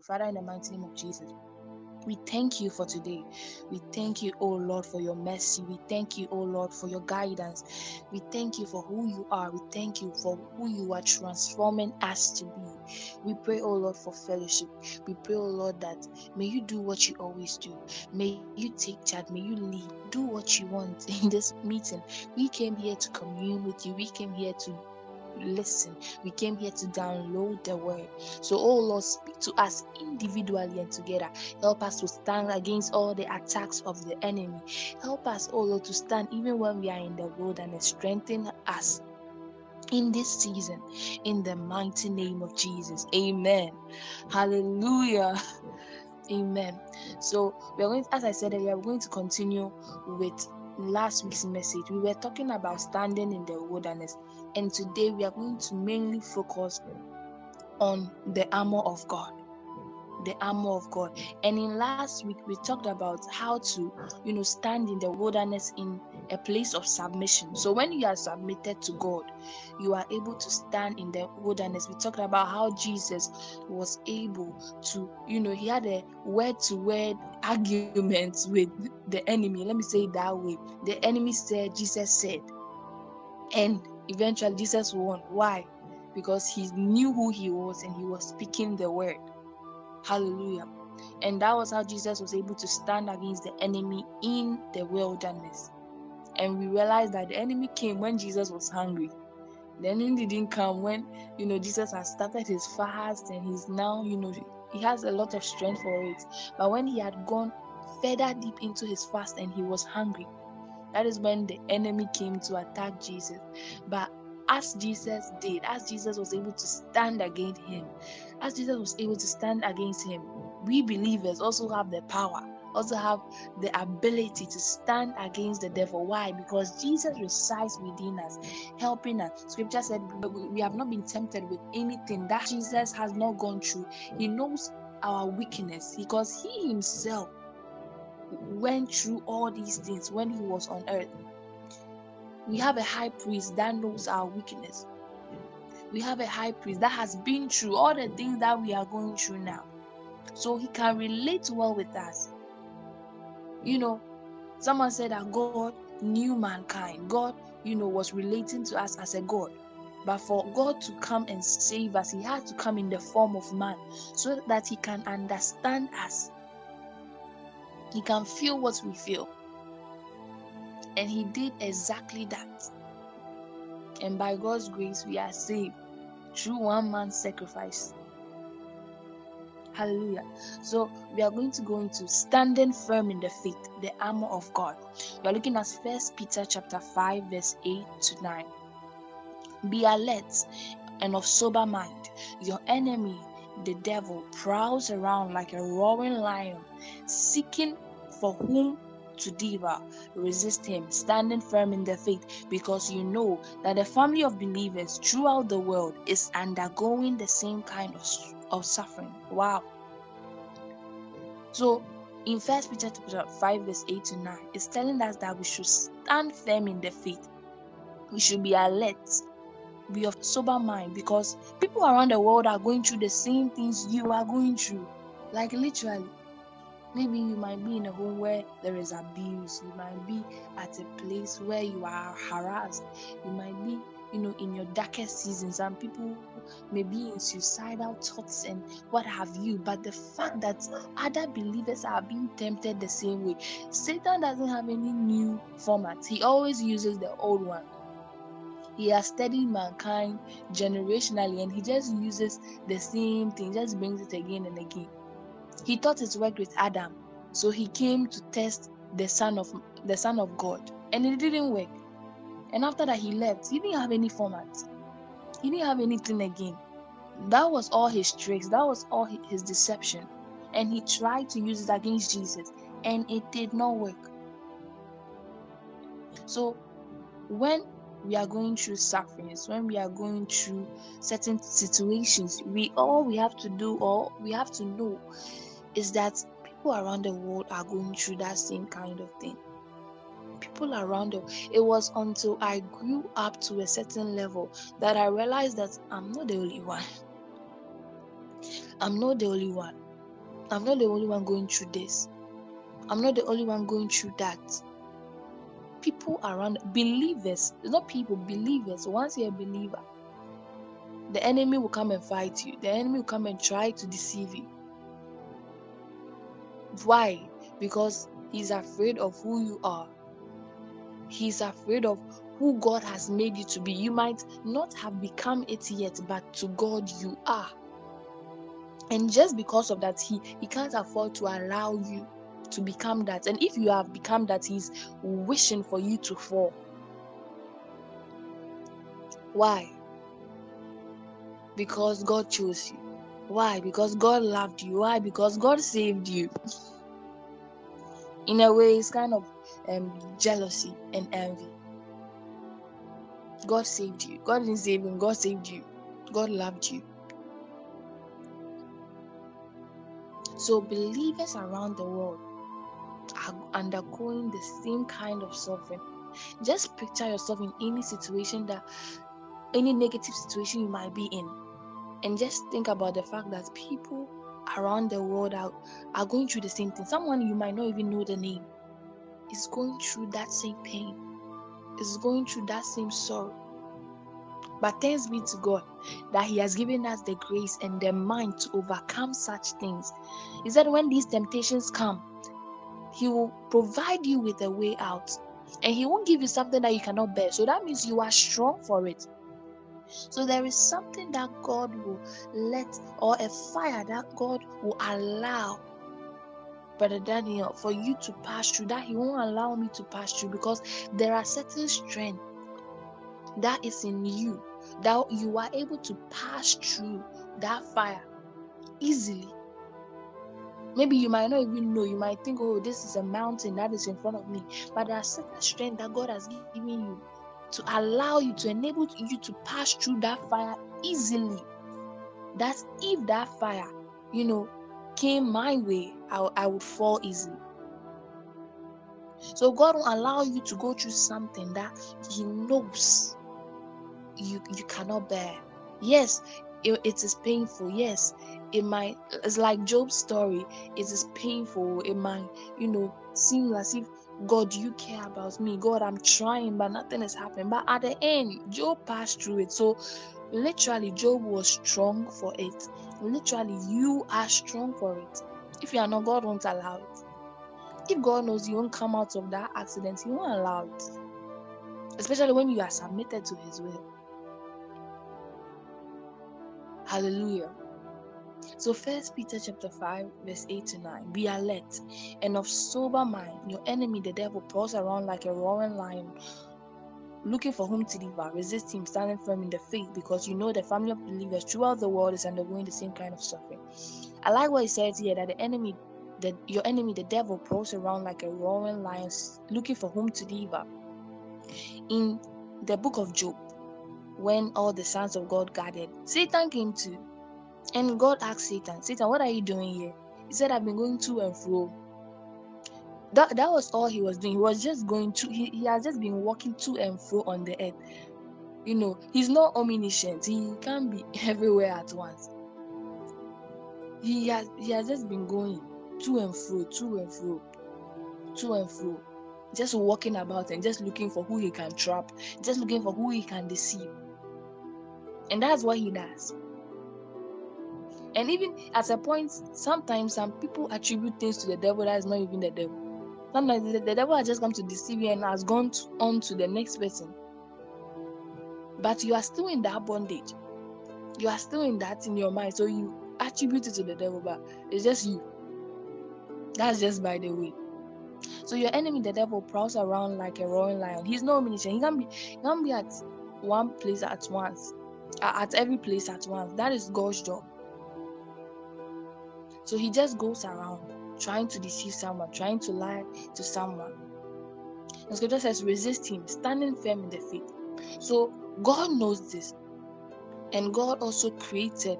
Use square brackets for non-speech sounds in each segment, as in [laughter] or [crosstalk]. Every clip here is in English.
Father, in the mighty name of Jesus. We thank you for today. We thank you, oh Lord, for your mercy. We thank you, oh Lord, for your guidance. We thank you for who you are. We thank you for who you are transforming us to be. We pray, oh Lord, for fellowship. We pray, oh Lord, that may you do what you always do. May you take charge. May you lead. Do what you want [laughs] in this meeting. We came here to commune with you. We came here to listen. We came here to download the word. So, oh Lord, speak to us individually and together. Help us to stand against all the attacks of the enemy. Help us, oh Lord, to stand even when we are in the wilderness. Strengthen us in this season in the mighty name of Jesus. Amen. Hallelujah. Amen. So we are going, to, as I said we're going to continue with last week's message. We were talking about standing in the wilderness, and today we are going to mainly focus on the armor of God the armor of God. And in last week, we talked about how to, you know, stand in the wilderness in a place of submission. So when you are submitted to God, you are able to stand in the wilderness. We talked about how Jesus was able to, you know, he had a word to word argument with the enemy. Let me say it that way. The enemy said, Jesus said, and eventually Jesus won. Why? Because he knew who he was and he was speaking the word. Hallelujah. And that was how Jesus was able to stand against the enemy in the wilderness. And we realized that the enemy came when Jesus was hungry. The enemy didn't come when, you know, Jesus has started his fast and he's now, you know, he has a lot of strength for it. But when he had gone further deep into his fast and he was hungry, that is when the enemy came to attack Jesus. But as Jesus did, as Jesus was able to stand against him, as Jesus was able to stand against him, we believers also have the power, also have the ability to stand against the devil. Why? Because Jesus resides within us, helping us. Scripture said, We have not been tempted with anything that Jesus has not gone through. He knows our weakness because he himself went through all these things when he was on earth. We have a high priest that knows our weakness. We have a high priest that has been through all the things that we are going through now. So he can relate well with us. You know, someone said that God knew mankind. God, you know, was relating to us as a God. But for God to come and save us, He had to come in the form of man so that He can understand us. He can feel what we feel. And He did exactly that. And by God's grace, we are saved through one man's sacrifice. Hallelujah. So we are going to go into standing firm in the faith, the armor of God. We are looking at First Peter chapter 5, verse 8 to 9. Be alert and of sober mind. Your enemy, the devil, prowls around like a roaring lion, seeking for whom to devour. Resist him, standing firm in the faith, because you know that the family of believers throughout the world is undergoing the same kind of, of suffering. Wow. So in First Peter chapter 5, verse 8 to 9, it's telling us that we should stand firm in the faith. We should be alert, be of sober mind, because people around the world are going through the same things you are going through. Like literally. Maybe you might be in a home where there is abuse. You might be at a place where you are harassed. You might be, you know, in your darkest seasons. And people may be in suicidal thoughts and what have you. But the fact that other believers are being tempted the same way, Satan doesn't have any new format. He always uses the old one. He has studied mankind generationally and he just uses the same thing, just brings it again and again. He thought it worked with Adam, so he came to test the son of the son of God, and it didn't work. And after that, he left. He didn't have any format. He didn't have anything again. That was all his tricks. That was all his deception, and he tried to use it against Jesus, and it did not work. So, when we are going through sufferings, when we are going through certain situations, we all we have to do, or we have to know is that people around the world are going through that same kind of thing. People around them. It was until I grew up to a certain level that I realized that I'm not the only one. I'm not the only one. I'm not the only one going through this. I'm not the only one going through that. People around, believers, not people, believers. Once you're a believer, the enemy will come and fight you. The enemy will come and try to deceive you. Why? Because he's afraid of who you are. He's afraid of who God has made you to be. You might not have become it yet, but to God you are. And just because of that, he, he can't afford to allow you to become that. And if you have become that, he's wishing for you to fall. Why? Because God chose you. Why? Because God loved you. Why? Because God saved you. In a way, it's kind of um, jealousy and envy. God saved you. God didn't save him. God saved you. God loved you. So believers around the world are undergoing the same kind of suffering. Just picture yourself in any situation that any negative situation you might be in. And just think about the fact that people around the world are, are going through the same thing. Someone you might not even know the name is going through that same pain, is going through that same sorrow. But thanks be to God that He has given us the grace and the mind to overcome such things. He said, when these temptations come, He will provide you with a way out. And He won't give you something that you cannot bear. So that means you are strong for it. So there is something that God will let, or a fire that God will allow, Brother Daniel, for you to pass through, that He won't allow me to pass through because there are certain strength that is in you that you are able to pass through that fire easily. Maybe you might not even know, you might think, oh, this is a mountain that is in front of me. But there are certain strength that God has given you to allow you, to enable you to pass through that fire easily. That if that fire, you know, came my way, I, I would fall easily. So God will allow you to go through something that He knows you you cannot bear. Yes, it, it is painful. Yes, it might. It's like Job's story. It is painful. It might, you know, seem as if God, you care about me. God, I'm trying, but nothing is happening. But at the end, Job passed through it. So, literally, Job was strong for it. Literally, you are strong for it. If you are not, God won't allow it. If God knows you won't come out of that accident, He won't allow it. Especially when you are submitted to His will. Hallelujah. So first Peter chapter 5, verse 8 to 9. Be alert and of sober mind. Your enemy, the devil, prowls around like a roaring lion, looking for whom to devour. Resist him, standing firm in the faith, because you know the family of believers throughout the world is undergoing the same kind of suffering. I like what he says here that the enemy, that your enemy, the devil, prowls around like a roaring lion, looking for whom to devour. In the book of Job, when all the sons of God gathered, Satan came too. And God asked Satan, Satan, what are you doing here? He said, I've been going to and fro. That, that was all he was doing. He was just going to, he, he has just been walking to and fro on the earth. You know, he's not omniscient. He can't be [laughs] everywhere at once. He has he has just been going to and fro, to and fro, to and fro. Just walking about and just looking for who he can trap, just looking for who he can deceive. And that's what he does. And even at a point, sometimes some people attribute things to the devil that is not even the devil. Sometimes the, the devil has just come to deceive you and has gone to, on to the next person. But you are still in that bondage. You are still in that in your mind. So you attribute it to the devil, but it's just you. That's just by the way. So your enemy, the devil, prowls around like a roaring lion. He's no omniscient. He can be he can be at one place at once. At every place at once. That is God's job. So he just goes around trying to deceive someone, trying to lie to someone. The scripture says, resist him, standing firm in the faith. So God knows this. And God also created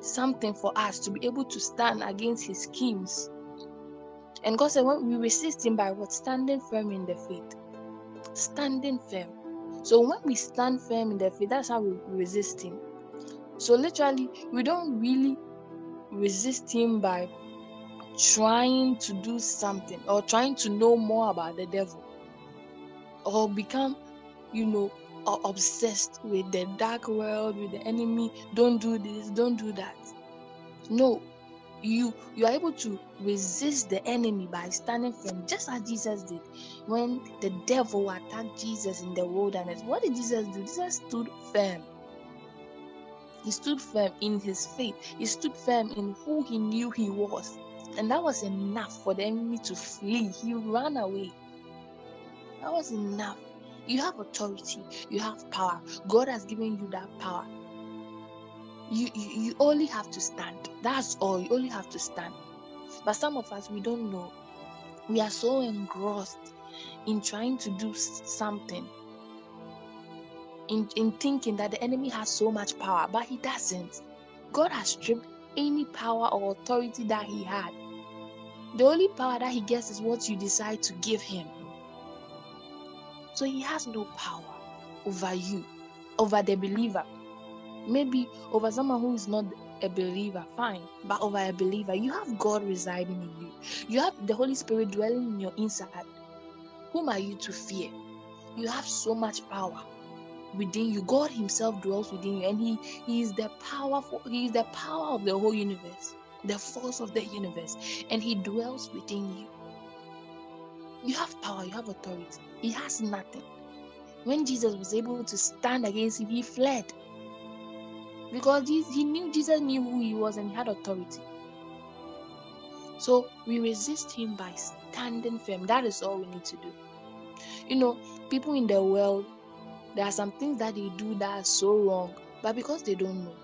something for us to be able to stand against his schemes. And God said, when we resist him by what? Standing firm in the faith. Standing firm. So when we stand firm in the faith, that's how we resist him. So literally, we don't really resist him by trying to do something or trying to know more about the devil or become, you know, obsessed with the dark world, with the enemy. Don't do this, don't do that. No, you you are able to resist the enemy by standing firm just as jesus did when the devil attacked jesus in the wilderness what did jesus do jesus stood firm he stood firm in his faith. He stood firm in who he knew he was. And that was enough for the enemy to flee. He ran away. That was enough. You have authority. You have power. God has given you that power. You, you you only have to stand. That's all. You only have to stand. But some of us we don't know. We are so engrossed in trying to do something in, in thinking that the enemy has so much power but he doesn't god has stripped any power or authority that he had the only power that he gets is what you decide to give him so he has no power over you over the believer maybe over someone who is not a believer, fine. But over a believer, you have God residing in you. You have the Holy Spirit dwelling in your inside. Whom are you to fear? You have so much power within you. God Himself dwells within you, and He He is the powerful. He is the power of the whole universe, the force of the universe, and He dwells within you. You have power. You have authority. He has nothing. When Jesus was able to stand against him, he fled because he knew Jesus knew who he was and he had authority. So we resist him by standing firm. That is all we need to do. You know, people in the world, there are some things that they do that are so wrong, but because they don't know,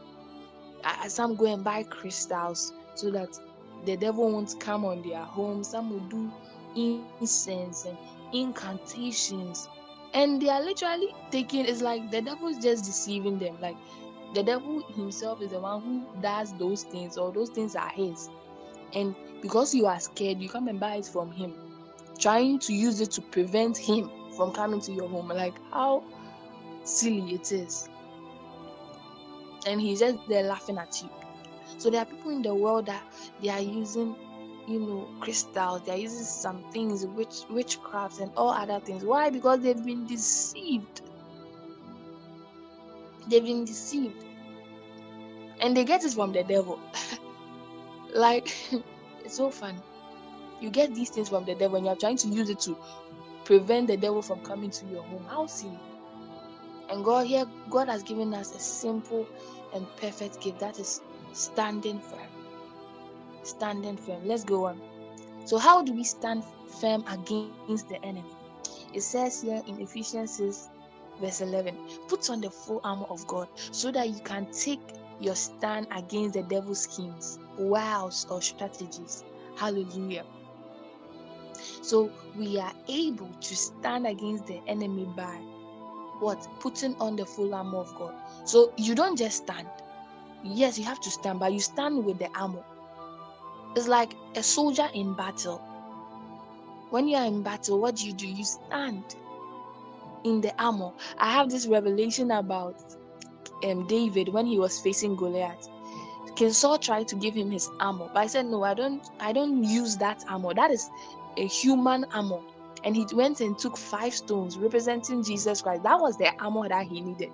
some go and buy crystals so that the devil won't come on their home. Some will do incense and incantations, and they are literally taking. It's like the devil is just deceiving them. Like the devil himself is the one who does those things or those things are his and because you are scared you come and buy it from him trying to use it to prevent him from coming to your home like how silly it is. And he's just there laughing at you. So there are people in the world that they are using you know crystals they are using some things witch witchcraft and all other things. Why? Because they've been deceived. They've been deceived. And they get it from the devil. [laughs] Like [laughs] it's so fun you get these things from the devil and you're trying to use it to prevent the devil from coming to your home. How silly and god here god has given us a simple and perfect gift that is standing firm. Standing firm. Let's go on. So how do we stand firm against the enemy? It says here in ephesians 6 verse 11 put on the full armor of god so that you can take your stand against the devil's schemes wiles or strategies. Hallelujah. So we are able to stand against the enemy by what putting on the full armor of god so you don't just stand yes you have to stand but you stand with the armor it's like a soldier in battle when you are in battle what do you do you stand in the armor. I have this revelation about um, David when he was facing Goliath. King Saul tried to give him his armor, but I said, No, I don't I don't use that armor. That is a human armor. And he went and took five stones representing Jesus Christ. That was the armor that he needed.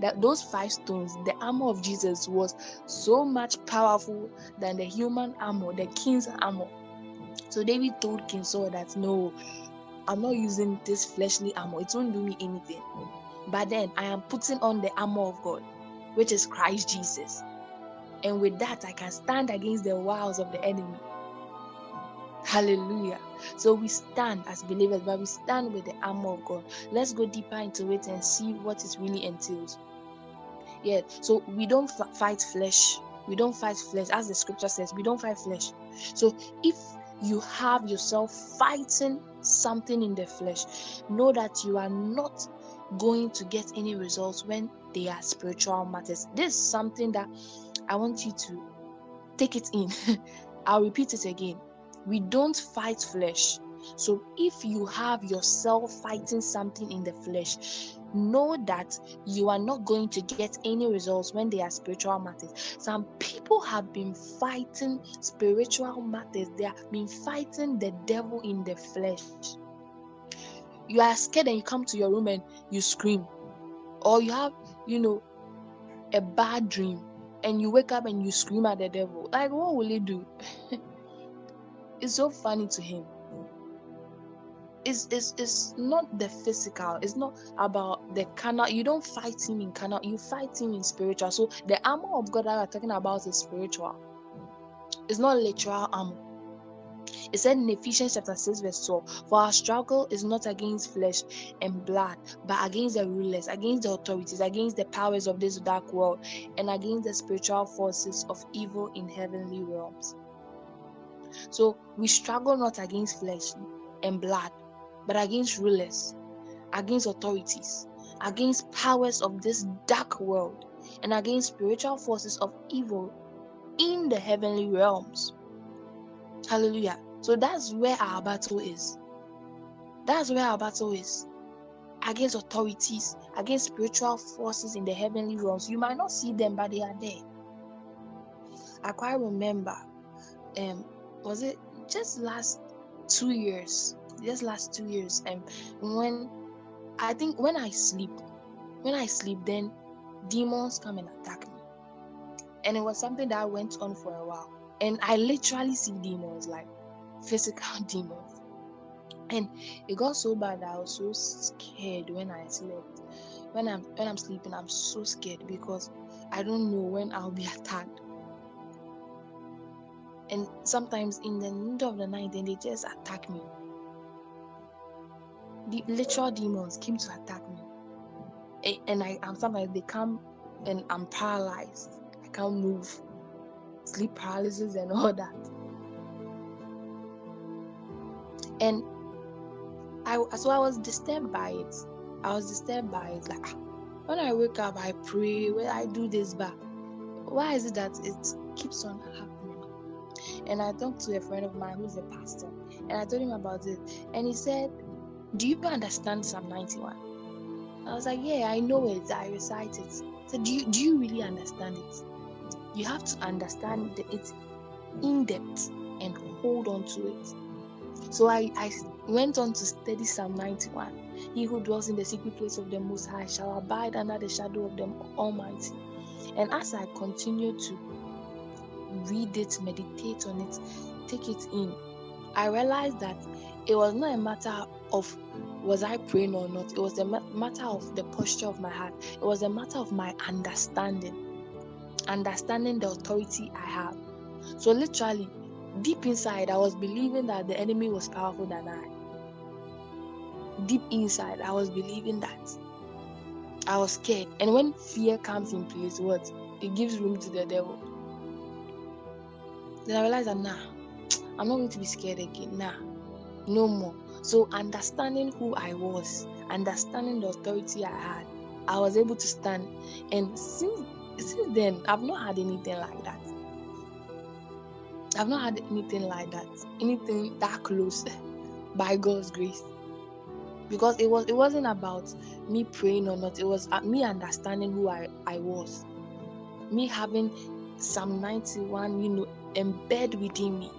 That those five stones, the armor of Jesus was so much powerful than the human armor, the king's armor. So David told King Saul that no, I'm not using this fleshly armor. It won't do me anything. But then I am putting on the armor of God, which is Christ Jesus. And with that, I can stand against the wiles of the enemy. Hallelujah. So we stand as believers, but we stand with the armor of God. Let's go deeper into it and see what it really entails. Yeah, so we don't f- fight flesh. We don't fight flesh, as the scripture says, we don't fight flesh. So if you have yourself fighting something in the flesh, know that you are not going to get any results when they are spiritual matters. This is something that I want you to take it in. [laughs] I'll repeat it again. We don't fight flesh. So if you have yourself fighting something in the flesh, know that you are not going to get any results when they are spiritual matters. Some people have been fighting spiritual matters, they have been fighting the devil in the flesh. You are scared and you come to your room and you scream, or you have, you know, a bad dream and you wake up and you scream at the devil. Like, what will he do? [laughs] it's so funny to him. It's, it's, it's not the physical it's not about the carnal you don't fight him in carnal you fight him in spiritual. So the armor of god that we're talking about is spiritual. It's not literal armor. It said in Ephesians chapter 6, verse 12, For our struggle is not against flesh and blood, but against the rulers, against the authorities, against the powers of this dark world, and against the spiritual forces of evil in heavenly realms. So we struggle not against flesh and blood, but against rulers, against authorities, against powers of this dark world, and against spiritual forces of evil in the heavenly realms. Hallelujah. So that's where our battle is. That's where our battle is. Against authorities, against spiritual forces in the heavenly realms. You might not see them, but they are there. I quite remember, um, was it just last two years? just last two years and when i think when i sleep when i sleep then demons come and attack me. And it was something that went on for a while. And i literally see demons like physical [laughs] demons. And it got so bad that i was so scared when i slept. When i'm when i'm sleeping i'm so scared because i don't know when i'll be [laughs] attacked and sometimes in the middle of the night then they just attack me the literal demons came to attack me. And I am sometimes they come and I'm paralyzed. I can't move. Sleep paralysis and [laughs] all that. And I so I was disturbed by it. I was disturbed by it. Like ah, when I wake up, I pray, when I do this, but why is it that it keeps on happening? And I talked to a friend of mine who's a pastor, and I told him about it, and he said do you understand Psalm 91? I was like, Yeah, I know it. I recite it. So do you do you really understand it? You have to understand it in depth and hold on to it. So I, I went on to study Psalm 91. He who dwells in the secret place of the Most High shall abide under the shadow of the Almighty. And as I continue to read it, meditate on it, take it in, I realized that it was not a matter of was I praying or not. It was a matter of the posture of my heart. It was a matter of my understanding, understanding the authority I have. So, literally, deep inside, I was believing that the enemy was powerful than I. Deep inside, I was believing that. I was scared. And when fear comes in place, what? It gives room to the devil. Then I realized that, nah, I'm not going to be scared again. Nah, no more. So, understanding who I was, understanding the authority I had, I was able to stand. And since since then, I've not had anything like that. I've not had anything like that, anything that close, [laughs] by God's grace. Because it was it wasn't about me praying or not. It was uh, me understanding who I, I was, me having Psalm 91, you know, embed within me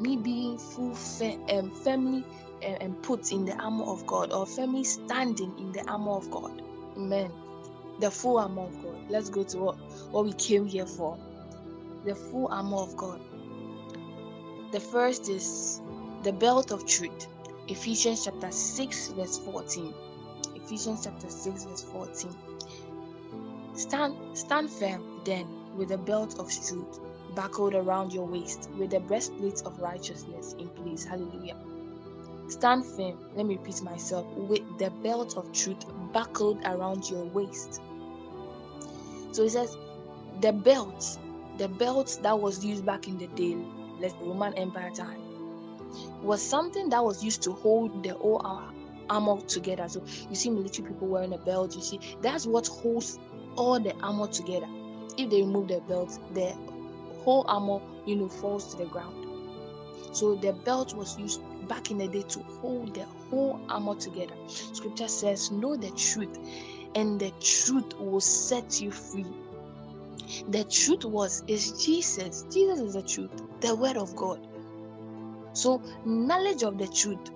me being full fe- um, firmly uh, and put in the armor of God or firmly standing in the armor of God. Amen. The full armor of God. Let's go to what, what we came here for. The full armor of God. The first is the belt of truth. Ephesians chapter 6, verse 14. Ephesians chapter 6, verse 14. Stand stand firm then with the belt of truth buckled around your waist with the breastplate of righteousness in place. Hallelujah. Stand firm, let me repeat myself, with the belt of truth buckled around your waist. So it says, the belt, the belt that was used back in the day, like the Roman Empire time, was something that was used to hold the whole armor together. So you see military people wearing a belt, you see, that's what holds all the armor together. If they remove the belt, the whole armor, you know, falls to the ground. So the belt was used back in the day to hold the whole armor together. Scripture says, Know the truth, and the truth will set you free. The truth was is Jesus. Jesus is the truth, the word of God. So, knowledge of the truth,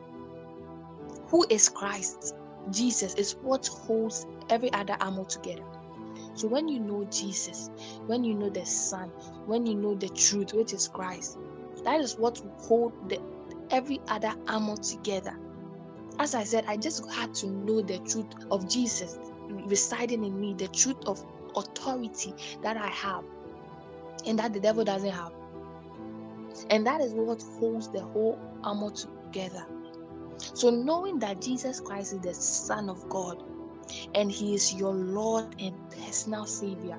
who is Christ, Jesus, is what holds every other armor together. So, when you know Jesus, when you know the Son, when you know the truth, which is Christ, that is what will hold the, every other armor together. As I said, I just had to know the truth of Jesus residing in me, the truth of authority that I have and that the devil doesn't have. And that is what holds the whole armor together. So, knowing that Jesus Christ is the Son of God and He is your Lord and personal Savior,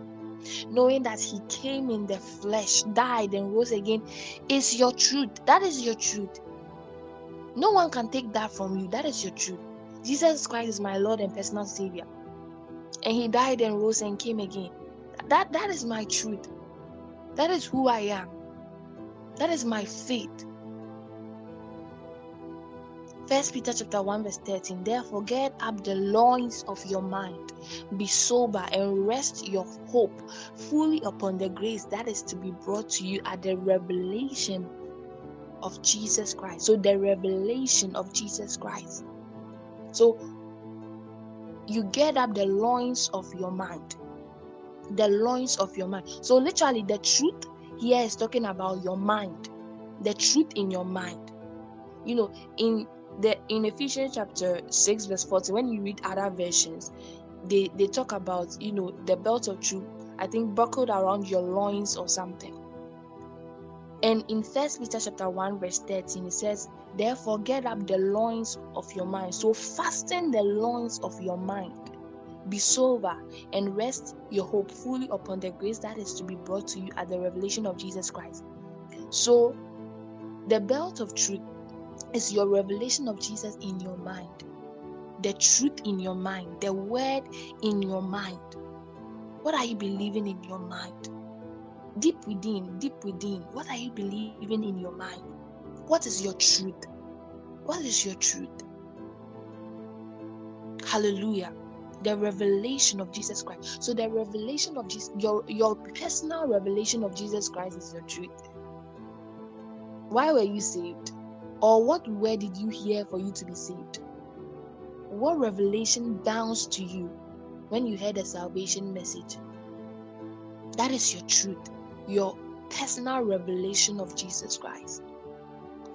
knowing that He came in the flesh, died, and rose again, is your truth. That is your truth. No one can take that from you. That is your truth. Jesus Christ is my Lord and personal Savior. And He died and rose and came again. That, that is my truth. That is who I am. That is my faith. First Peter chapter 1 verse 13. Therefore get up the loins of your mind, be sober and rest your hope fully upon the grace that is to be brought to you at the revelation of Jesus Christ. So the revelation of Jesus Christ. So you get up the loins of your mind. The loins of your mind. So literally the truth here is talking about your mind. The truth in your mind. You know, in the in Ephesians chapter 6, verse 40, when you read other versions, they they talk about you know the belt of truth, I think buckled around your loins or something. And in First Peter chapter 1, verse 13, it says, Therefore get up the loins of your mind. So fasten the loins of your mind. Be sober and rest your hope fully upon the grace that is to be brought to you at the revelation of Jesus Christ. So the belt of truth is your revelation of Jesus in your mind, the truth in your mind, the word in your mind. What are you believing in your mind? Deep within, deep within, what are you believing in your mind? What is your truth? What is your truth? Hallelujah. The revelation of Jesus Christ. So the revelation of Jesus, your your personal revelation of Jesus Christ is your truth. Why were you saved? Or what word did you hear for you to be saved? What revelation bounced to you when you heard a salvation message? That is your truth, your personal revelation of Jesus Christ.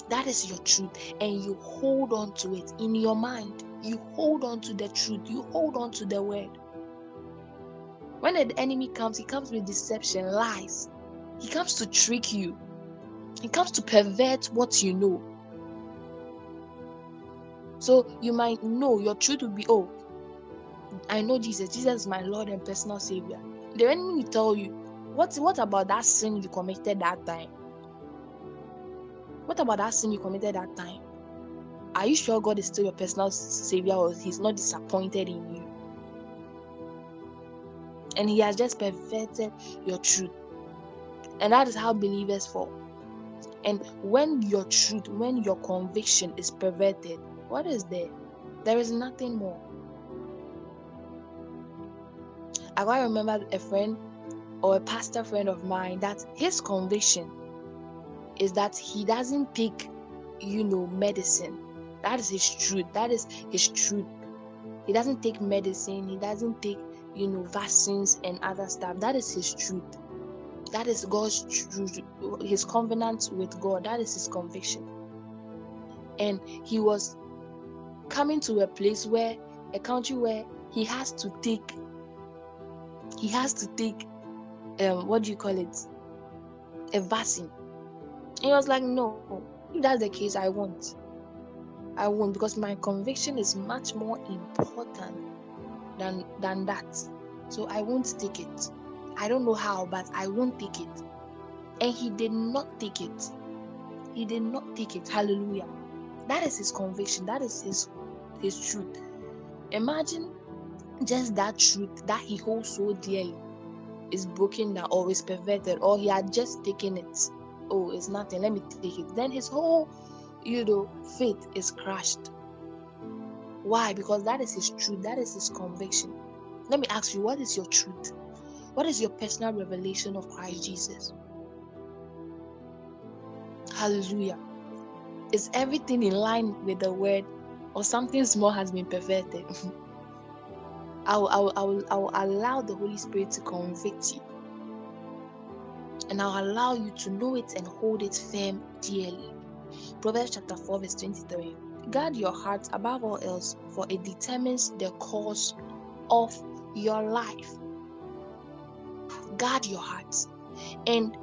That is your truth, and you hold on to it in your mind. You hold on to the truth, you hold on to the word. When the enemy comes, he comes with deception, lies. He comes to trick you, he comes to pervert what you know. So you might know your truth will be, oh, I know Jesus. Jesus is my Lord and personal Savior. The enemy will tell you, what, what about that sin you committed that time? What about that sin you committed that time? Are you sure God is still your personal Savior or He's not disappointed in you? And He has just perverted your truth. And that is how believers fall. And when your truth, when your conviction is perverted, what is there? There is nothing more. I quite remember a friend or a pastor friend of mine that his conviction is that he doesn't take, you know, medicine. That is his truth. That is his truth. He doesn't take medicine. He doesn't take, you know, vaccines and other stuff. That is his truth. That is God's truth. His covenant with God. That is his conviction. And he was coming to a place where, a country where he has to take, he has to take, um, what do you call it? A vaccine. He was like, no, if that's the case, I won't. I won't because my conviction is much more important than than that. So I won't take it. I don't know how, but I won't take it. And he did not take it. He did not take it. Hallelujah. That is his conviction. That is his his truth. Imagine just that truth that he holds so dearly is broken down or is perverted or he had just taken it. Oh, it's nothing. Let me take it. Then his whole you know, faith is crushed. Why? Because that is his truth, that is his conviction. Let me ask you, what is your truth? What is your personal revelation of Christ Jesus? Hallelujah. Is everything in line with the word, or something small has been perverted? [laughs] I will, I, will, I, will, I will allow the Holy Spirit to convict you. And I'll allow you to know it and hold it firm dearly. Proverbs chapter 4, verse 23. Guard your heart above all else, for it determines the course of your life. Guard your heart. And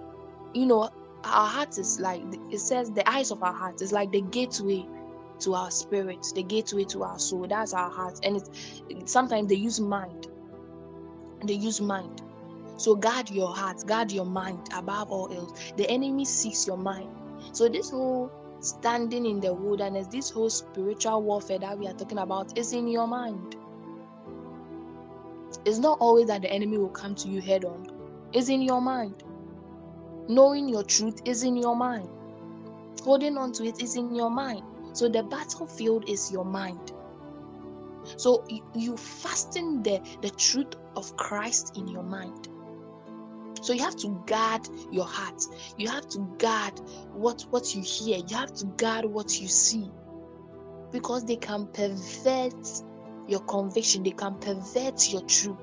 you know, our heart is like it says the eyes of our heart is like the gateway to our spirit, the gateway to our soul. That's our heart. And it's sometimes they use mind. They use mind. So guard your heart, guard your mind above all else. The enemy seeks your mind. So this whole standing in the wilderness, this whole spiritual warfare that we are talking about is in your mind. It's not always that the enemy will come to you head on. It's in your mind. Knowing your truth is in your mind. Holding on to it is in your mind. So the battlefield is your mind. So you, fasten the, the truth of Christ in your mind. So you have to guard your heart. You have to guard what what you hear. You have to guard what you see. Because they can pervert your conviction. They can pervert your truth.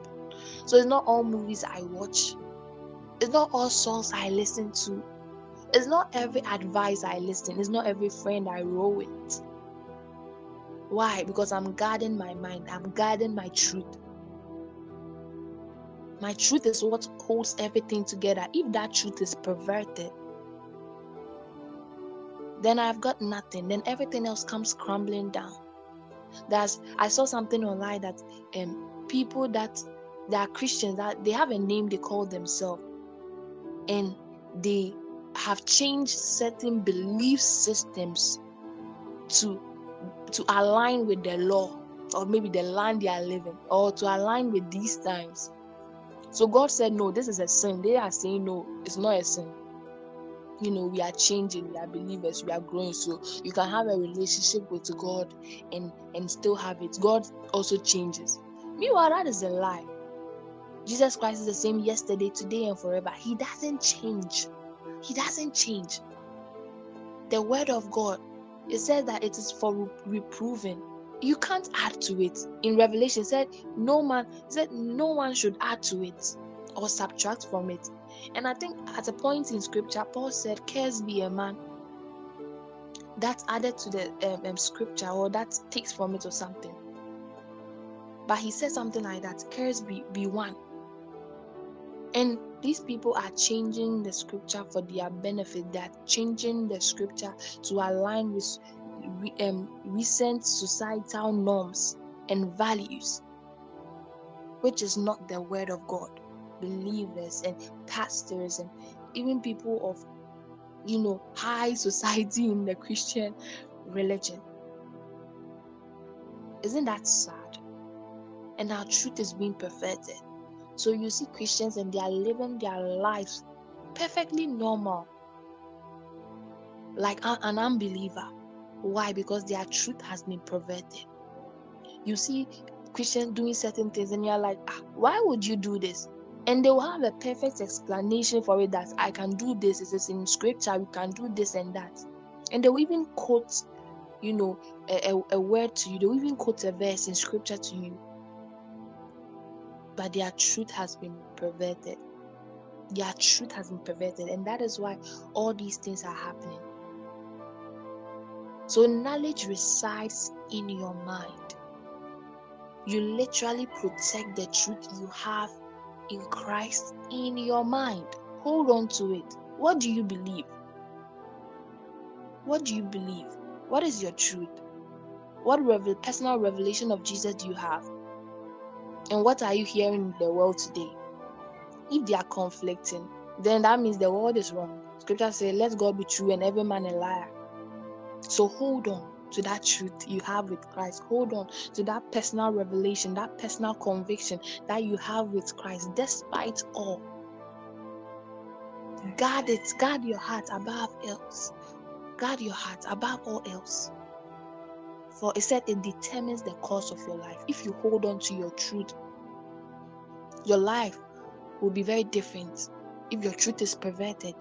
So it's not all movies I watch. It's not all songs I listen to. It's not every advice I listen. It's not every friend I roll with. Why? Because I'm guarding my mind. I'm guarding my truth. My truth is what holds everything together. If that truth is perverted, then I've got nothing. Then everything else comes crumbling down. That's I saw something online that um people that they are Christians that they have a name they call themselves, and they have changed certain belief systems to to align with the law or maybe the land they are living or to align with these times so God said, No, this is a sin. They are saying, No, it's not a sin. You know, we are changing, we are believers, we are growing. So you can have a relationship with God and and still have it. God also changes. Meanwhile, that is a lie. Jesus Christ is the same yesterday, today, and forever. He doesn't change. He doesn't change. The word of God, it says that it is for reproving, you can't add to it. In Revelation, said no man said no one should add to it or subtract from it. And I think at a point in scripture, Paul said, Cares be a man that added to the um, um, scripture or that takes from it or something. But he said something like that, Cares be, be one. And these people are changing the scripture for their benefit. They're changing the scripture to align with um, recent societal norms and values, which is not the word of God. Believers and pastors and even people of, you know, high [laughs] society in the Christian religion. Isn't that sad? And our truth is being perverted. So you see Christians and they are living their lives perfectly normal, like an unbeliever why? Because their truth has been perverted. You see Christians doing certain things, and you're like, ah, why would you do this? And they will have a perfect explanation for it that I can do this, it is in scripture, we can do this and that. And they will even quote, you know, a, a, a word to you, they will even quote a verse in scripture to you. But their truth has been perverted. Their truth has been perverted, and that is why all these things are happening. So, knowledge resides in your mind. You literally protect the truth you have in Christ in your mind. Hold on to it. What do you believe? What do you believe? What is your truth? What revel- personal revelation of Jesus do you have? And what are you hearing in the world today? If they are conflicting, then that means the world is wrong. Scripture says, Let God be true and every man a liar. So hold on to that truth you have with Christ. Hold on to that personal revelation, that personal conviction that you have with Christ, despite all. Guard it, guard your heart above else. Guard your heart above all else. For it said it determines the course of your life. If you hold on to your truth, your life will be very different. If your truth is perverted,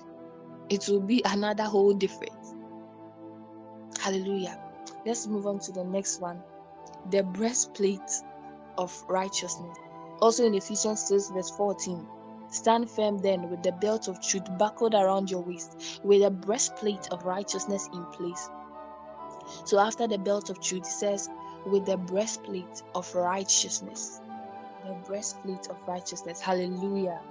it will be [laughs] another whole different. Hallelujah. Let's move on to the next one the breastplate of righteousness. Also in Ephesians 6, verse 14. Stand firm then with the belt of truth buckled around your waist, with a breastplate of righteousness in place. So after the belt of truth, it says, with the breastplate of righteousness. The breastplate of righteousness. Hallelujah.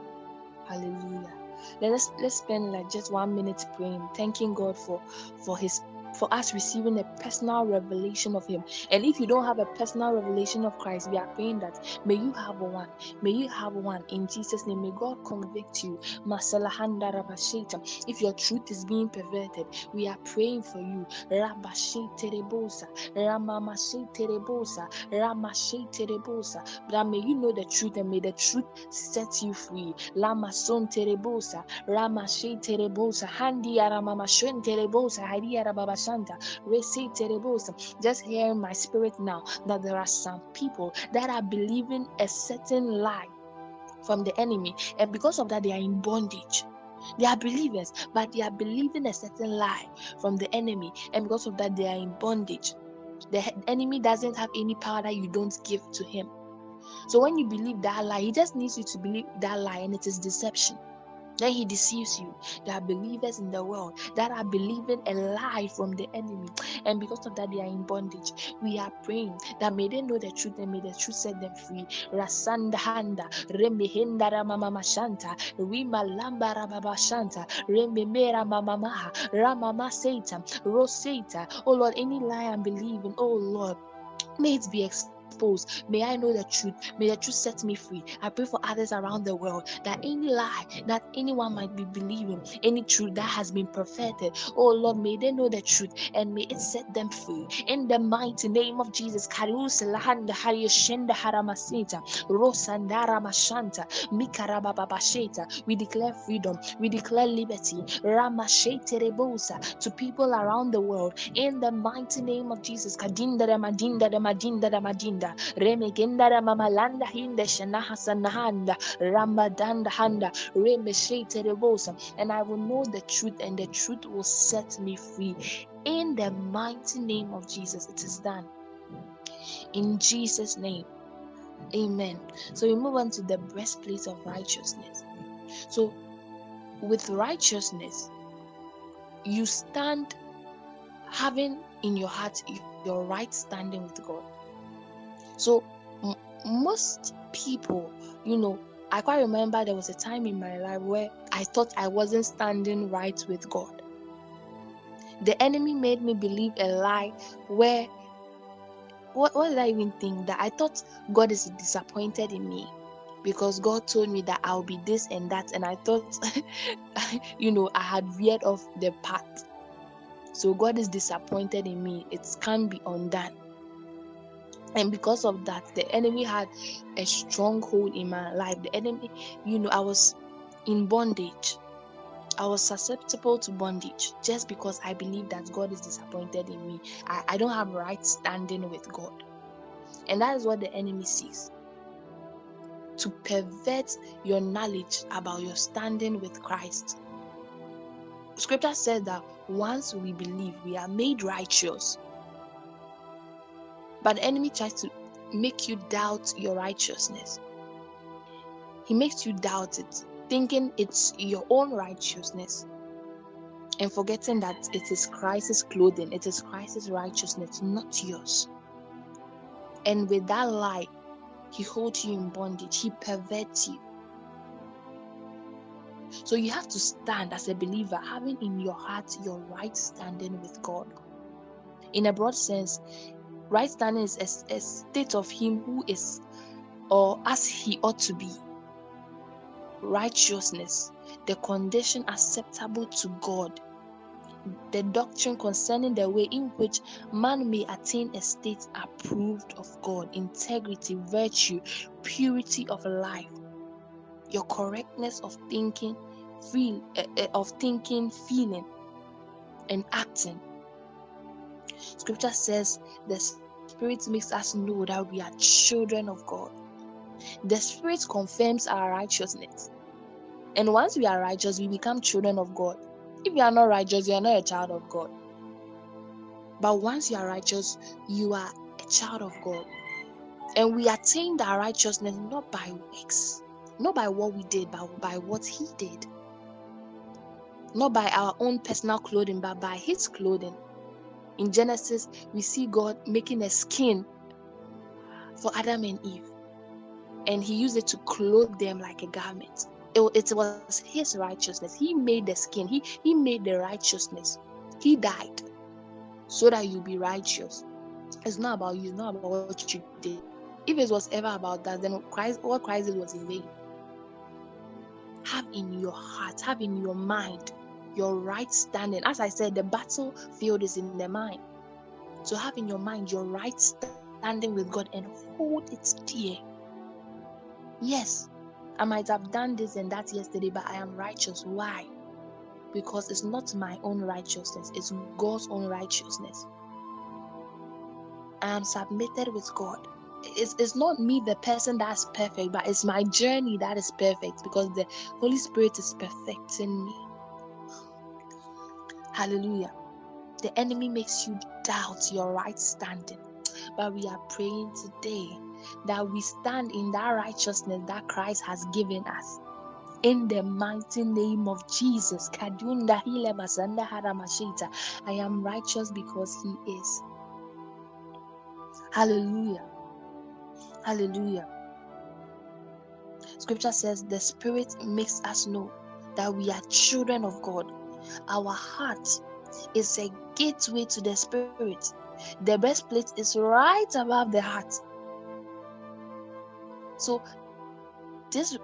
Hallelujah. Let us let's spend like just one minute praying, thanking God for for his for us receiving a personal revelation of Him. And if you don't have a personal revelation of Christ, we are praying that may you have one. May you have one in Jesus' name. May God convict you. If your truth is being perverted, we are praying for you. But may you know the truth and may the truth set you free. Lama terebosa, Rama terebosa, Handi aramama shun terebosa, Hadi arababa. Just hear in my spirit now that there are some people that are believing a certain lie from the enemy, and because of that, they are in bondage. They are believers, but they are believing a certain lie from the enemy, and because of that, they are in bondage. The enemy doesn't have any power that you don't give to him. So when you believe that lie, he just needs you to believe that lie, and it is deception. Then he deceives you. There are believers in the world that are believing a lie from the enemy, and because of that, they are in bondage. We are praying that may they know the truth and may the truth set them free. Rasanda handa, remehenda ramama shanta, rima lamba rababa shanta, rememera mama ramama satan, roseta. Oh Lord, any lie I'm believing, oh Lord, may it be exposed exposed. May I know the truth. May the truth set me free. I pray for others around the world that any lie that anyone might be believing, any truth that has been perfected, oh Lord, may they know the truth and may it set them free. In the mighty name of Jesus. We declare freedom. We declare liberty. To people around the world. In the mighty name of Jesus. Handa. Remegendara mamalanda hinde shanahasanahanda ramadanda handa. Remesheterebosa and I will know the truth and the truth will set me free. In the mighty name of Jesus it is done. In Jesus name. Amen. So we move on to the breastplate of righteousness. So with righteousness you stand having in your heart your right standing with God So m- most people, you know, I quite remember there was a time in my life where I thought I wasn't standing right with God. The enemy made me believe a lie where what, what did I even think that I thought God is disappointed in me because God told me that I'll be this and that, and I thought, [laughs] you know, I had veered off the path. So God is disappointed in me. It can't be undone and because of that the enemy had a stronghold in my life. The enemy you know i was in bondage. I was susceptible to bondage just because i believe that god is disappointed in me. I, I don't have right standing with god. And that is what the enemy sees. To pervert your knowledge about your standing with christ. Scripture says that once we believe we are made righteous but the enemy tries to make you doubt your righteousness He makes you doubt it, thinking it's your own righteousness and forgetting that it is Christ's clothing, it is Christ's righteousness, not yours. And with that lie, he holds you in bondage, he perverts you. So you have to stand as a believer, having in your heart your right standing with God. In a broad sense, right standing is a, a state of him who is or as he ought to be. Righteousness, the condition acceptable to God, the doctrine concerning the way in which man may attain a state approved of God, integrity, virtue, purity of life, your correctness of thinking, feel uh, of thinking, feeling, and acting. Scripture says the Spirit makes us know that we are children of God. The Spirit confirms our righteousness. And once we are righteous, we become children of God. If you are not righteous, you are not a child of God. But once you are righteous, you are a child of God. And we attained our righteousness not by works, not by what we did, but by what He did. Not by our own personal clothing, but by His clothing. In Genesis, we see God making a skin for Adam and Eve, and He used it to clothe them like a garment. It, it was His righteousness. He made the skin, He, he made the righteousness. He died so that you be righteous. It's not about you, it's not about what you did. If it was ever about that, then Christ, what Christ did was in vain. Have in your heart, have in your mind your right standing. As I said, the battlefield is in the mind. So have in your mind your right standing with God and hold it dear. Yes, I might have done this and that yesterday, but I am righteous. Why? Because it's not my own righteousness, it's God's own righteousness. I am submitted with God it's, it's not me the person that's perfect but it's my journey that is perfect because the holy spirit is perfecting me hallelujah the enemy makes you doubt your right standing but we are praying today that we stand in that righteousness that christ has given us in the mighty name of Jesus. I am righteous because He is. Hallelujah. Hallelujah. Scripture says the Spirit makes us know that we are children of God. Our heart is a gateway to the Spirit. The breastplate is right above the heart. So this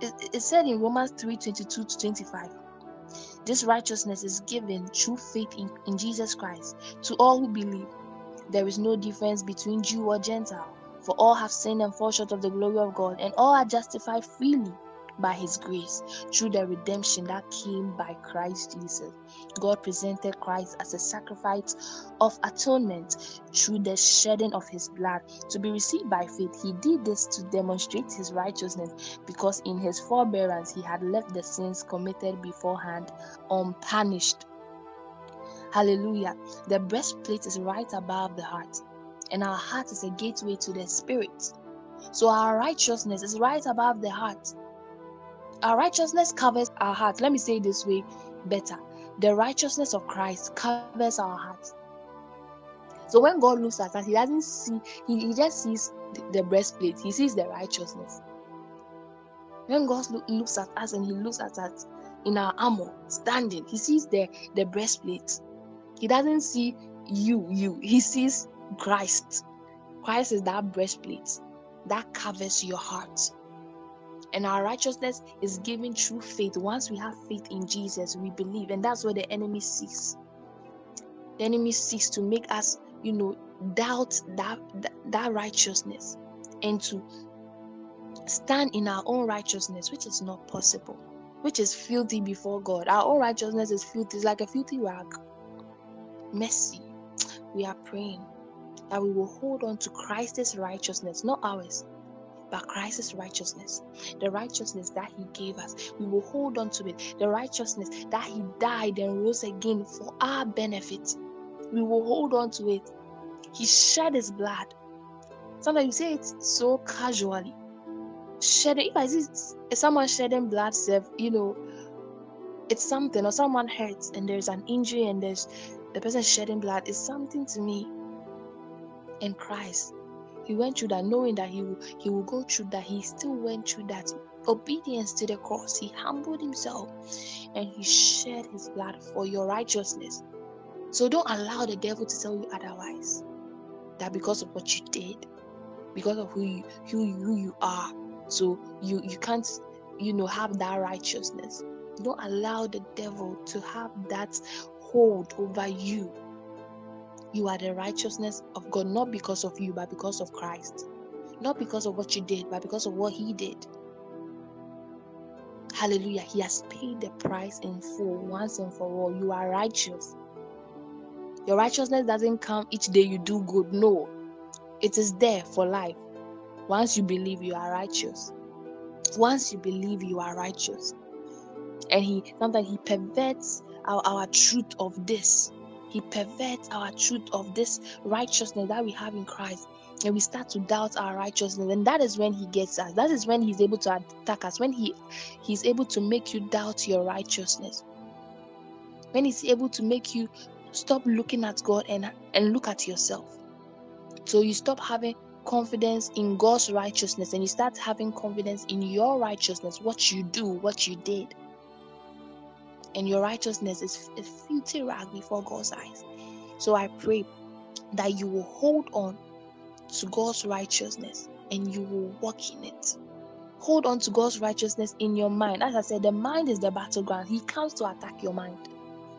it, said in Romans 3 22 to 25. This righteousness is given through faith in, in Jesus Christ to all who believe. There is no difference between Jew or Gentile for all have sinned and fall short of the glory of God, and all are justified freely by his grace through the redemption that came by Christ Jesus. God presented Christ as a sacrifice of atonement through the shedding of his blood to be received by faith. He did this to demonstrate his righteousness because in his forbearance he had left the sins committed beforehand unpunished. Hallelujah. The breastplate is right above the heart and our heart is a gateway to the spirit. So our righteousness is right above the heart. Our righteousness covers our heart. Let me say it this way better. The righteousness of Christ covers our heart. So when God looks at us, He doesn't see, He, he just sees the, breastplate, He sees the righteousness. When God look, looks at us and He looks at us in our armor, standing, He sees the, the breastplate. He doesn't see you, you. He sees Christ. Christ is that breastplate that covers your heart. And our righteousness is given through faith. Once we have faith in Jesus, we believe. And that's what the enemy seeks. The enemy seeks to make us, you know, doubt that, that, that righteousness and to stand in our own righteousness, which is not possible, which is filthy before God. Our own righteousness is filthy, it's like a filthy rag. Mercy. We are praying that we will hold on to Christ's righteousness, not ours, but Christ's righteousness, the righteousness that He gave us. We will hold on to it, the righteousness that He died and rose again for our benefit. We will hold on to it. He shed His blood. Sometimes you say it so casually. Shedding, if I see someone shedding blood, you know, it's something, or someone hurts and there's an injury and there's the person shedding blood, is something to me in Christ. He went through that knowing that he will, he will go through that. He still went through that obedience to the cross. He humbled himself and he shed his blood for your righteousness. So don't allow the devil to tell you otherwise. That because of what you did, because of who you who you, who you are, so you you can't you know have that righteousness. Don't allow the devil to have that hold over you you are the righteousness of God, not because of you, but because of Christ. Not because of what you did, but because of what He did. Hallelujah. He has paid the price in full once and for all. You are righteous. Your righteousness doesn't come each day you do good. No, it is there for life. Once you believe you are righteous, once you believe you are righteous, and he sometimes he perverts our, our truth of this. He perverts our truth of this righteousness that we have in Christ. And we start to doubt our righteousness. And that is when he gets us. That is when he's able to attack us. When he he's able to make you doubt your righteousness. When he's able to make you stop looking at God and, and look at yourself. So you stop having confidence in God's righteousness and you start having confidence in your righteousness, what you do, what you did. And your righteousness is a filthy rag before God's eyes. So I pray that you will hold on to God's righteousness and you will walk in it. Hold on to God's righteousness in your mind. As I said, the mind is the battleground. He comes to attack your mind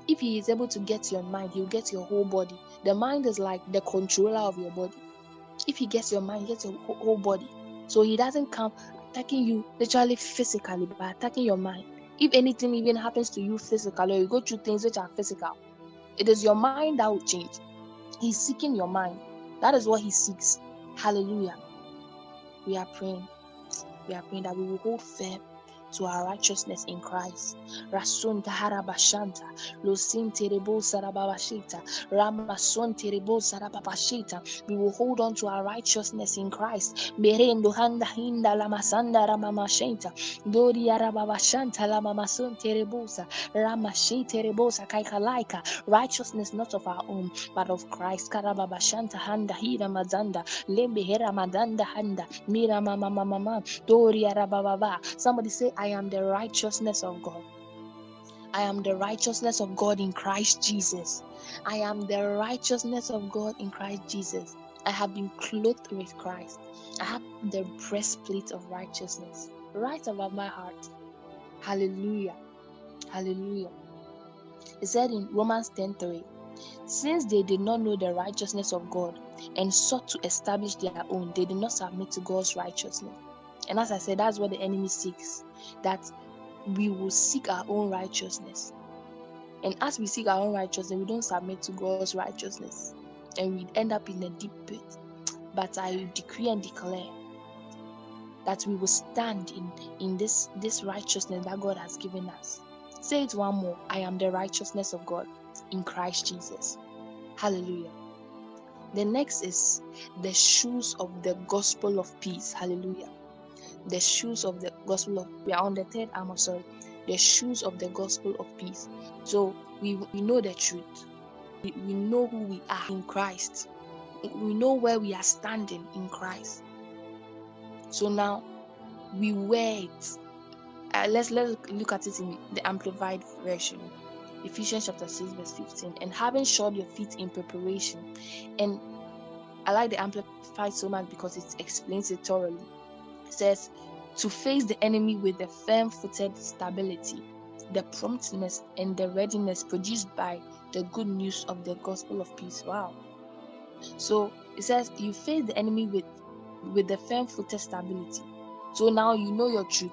if he is able to get your mind, he'll get your whole body. The mind is like the controller of your body. If he gets your mind, he gets your whole body. So he doesn't come attacking you literally physically, but attacking your mind. If anything even happens to you physically, or you go through things which are physical, it is your mind that will change. He's seeking your mind. That is what he seeks. Hallelujah. We are praying. We are praying that we will hold firm to our righteousness in Christ. Rasun Taharabashanta, Lusin Terebo Sarababashita, Ramason Terebo Sarababashita. We will hold on to our righteousness in Christ. Berendo Handa Hinda Lamasanda Ramamashenta, Dori Arababashanta Lamamason Terebosa, Ramashi Terebosa Kaikalaika. Righteousness not of our own, but of Christ. Karababashanta Handa Hira Mazanda, Lembe Hera Madanda Handa, Mira Mama Mama, Dori Arababa. Somebody say, I am the righteousness of God. I am the righteousness of God in Christ Jesus. I am the righteousness of God in Christ Jesus. I have been clothed with Christ. I have the breastplate of righteousness right above my heart. Hallelujah. Hallelujah. It said in Romans 10:3, since they did not know the righteousness of God and sought to establish their own, they did not submit to God's righteousness. And as I said, that's what the enemy seeks that we will seek our own righteousness. And as we seek our own righteousness, we don't submit to God's righteousness. And we end up in a deep pit. But I decree and declare that we will stand in, in this, this righteousness that God has given us. Say it one more I am the righteousness of God in Christ Jesus. Hallelujah. The next is the shoes of the gospel of peace. Hallelujah the shoes of the gospel of we are on the third arm sorry the shoes of the gospel of peace. So we we know the truth. We, we know who we are in christ. We know where we are standing in christ. So now we wear it. Uh, let's let's look at it in the amplified version. Ephesians chapter 6 verse 15 and having shod your feet in preparation and i like the amplified so much because it explains it thoroughly says to face the enemy with the firm footed stability, the promptness and the readiness produced by the good news of the gospel of peace. Wow. So it says you face the enemy with with the firm footed stability. So now you know your truth.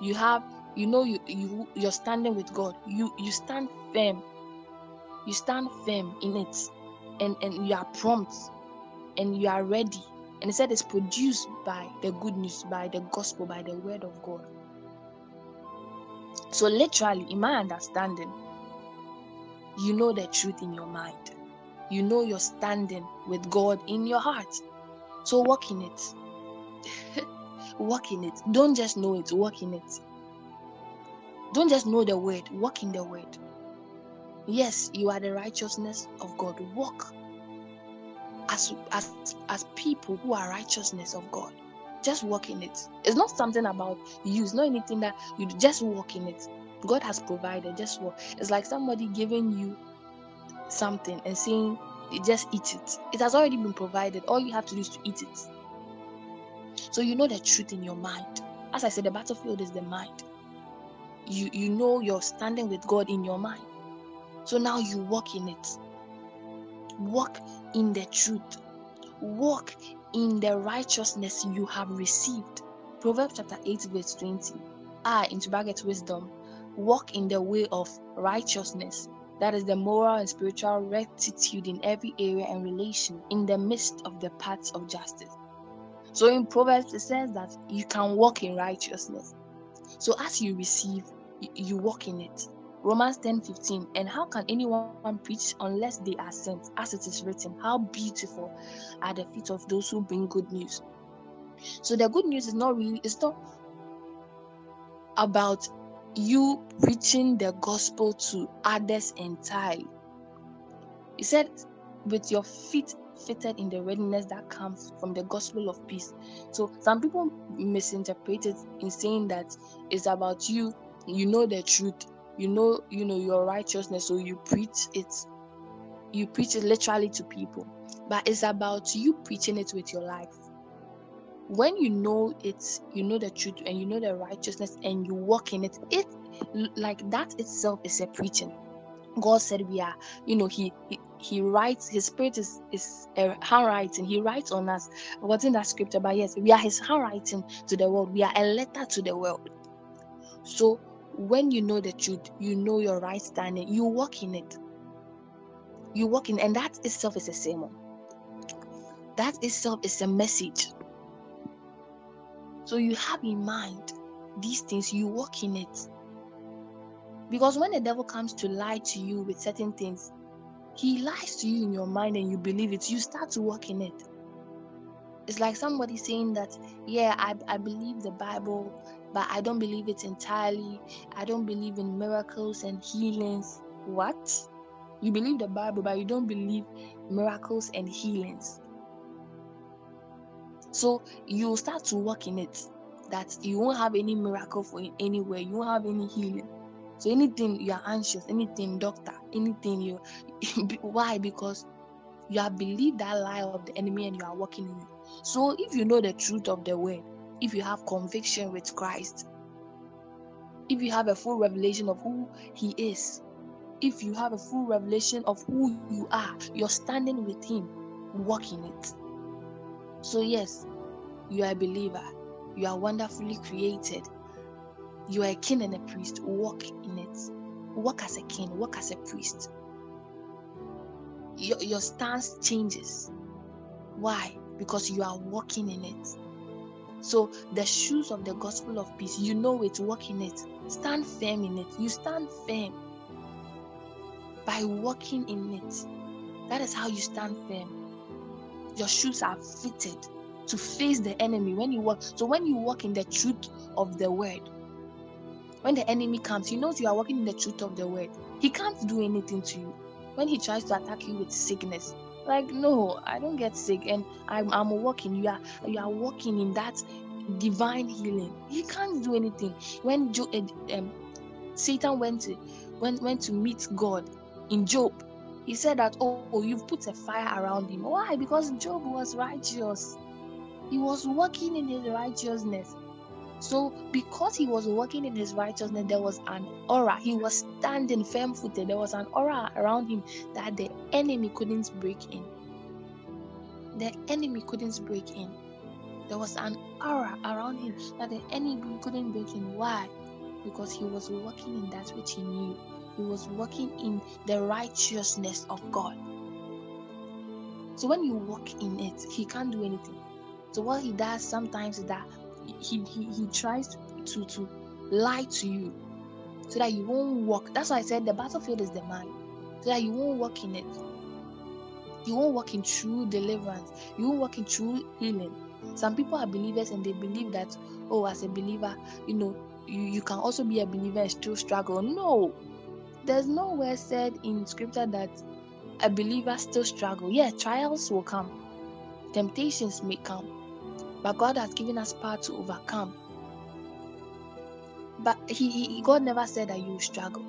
You have you know you, you you're standing with God. You you stand firm. You stand firm in it and, and you are prompt and you are ready and he said it's produced by the good news, by the gospel, by the word of God. So, literally, in my understanding, you know the truth in your mind. You know you're standing with God in your heart. So, walk in it. [laughs] walk in it. Don't just know it, walk in it. Don't just know the word, walk in the word. Yes, you are the righteousness of God. Walk as as as people who are righteousness of God. Just walk in it. It's not something about you. It's not anything that you do. just walk in it. God has provided. Just walk. It's like somebody giving you something and saying, just eat it. It has already been provided. All you have to do is to eat it. So you know the truth in your mind. As I said, the battlefield is the mind. You you know you're standing with God in your mind. So now you walk in it. Walk in the truth. Walk in the righteousness you have received. Proverbs chapter 8, verse 20. Ah, I, into bracket wisdom, walk in the way of righteousness That is the moral and spiritual rectitude in every area and relation in the midst of the paths of justice. So in Proverbs, it says that you can walk in righteousness. So as you receive, you, walk in it. Romans 10 15. And how can anyone preach unless they are sent? As it is written, How beautiful are the feet of those who bring good news. So the good news is not really, it's not about you preaching the gospel to others entirely. He said, with your feet fitted in the readiness that comes from the gospel of peace. So some people misinterpret it in saying that it's about you, you know the truth, you know, you know your righteousness, so you preach it. You preach it literally to people. But it's about you preaching it with your life. When you know it you know the truth and you know the righteousness and you walk in it it like that itself is a preaching. God said we are you know he he, he writes his spirit is is a handwriting. He writes on us. What's in that scripture but yes we are his handwriting to the world. We are a letter to the world. So when you know the truth you know your right standing you walk in it you walk in and that itself is a sermon that itself is a message so you have in mind these things, you walk in it. Because when the devil comes to lie to you with certain things, he lies to you in your mind and you believe it. You start to walk in it. It's like somebody saying that, yeah, I, I believe the Bible, but I don't believe it entirely. I don't believe in miracles and healings. What? You believe the Bible, but you don't believe miracles and healings. So you start to work in it that you won't have any miracle for anywhere, you won't have any healing. So anything you are anxious, anything doctor, anything you [laughs] why? Because you have believed that lie of the enemy and you are working in it. So if you know the truth of the word, if you have conviction with Christ, if you have a full revelation of who he is, if you have a full revelation of who you are, you're standing with him, walk in it. So, yes, you are a believer. You are wonderfully created. You are a king and a priest. Walk in it. Walk as a king, walk as a priest. Your, your stance changes. Why? Because you are walking in it. So, the shoes of the gospel of peace, you know it, walk in it. Stand firm in it. You stand firm by walking in it. That is how you stand firm your shoes are fitted to face the enemy when you walk. So when you walk in the truth of the word, when the enemy comes, he knows you are walking in the truth of the word. He can't do anything to you. When he tries to attack you with sickness, like no, I don't get sick, and I'm I'm walking. You are you are walking in that divine healing. He can't do anything. When jo- uh, um, Satan went to went went to meet God in Job, he said that, oh, you've put a fire around him. Why? Because Job was righteous. He was walking in his righteousness. So, because he was walking in his righteousness, there was an aura. He was standing firm footed. There was an aura around him that the enemy couldn't break in. The enemy couldn't break in. There was an aura around him that the enemy couldn't break in. Why? Because he was walking in that which he knew he was walking in the righteousness of God. So when you walk in it, he can't do anything. So what he does sometimes is that he he, he tries to, to, lie to you so that you won't walk. That's why I said the battlefield is the mind. So that you won't walk in it. You won't walk in true deliverance. You won't walk in true healing. Some people are believers and they believe that, oh, as a believer, you know, you, you can also be a believer and still struggle. No, there's nowhere said in scripture that a believer still struggle. Yeah, trials will come, temptations may come, but God has given us power to overcome. But he, he God never said that you struggle.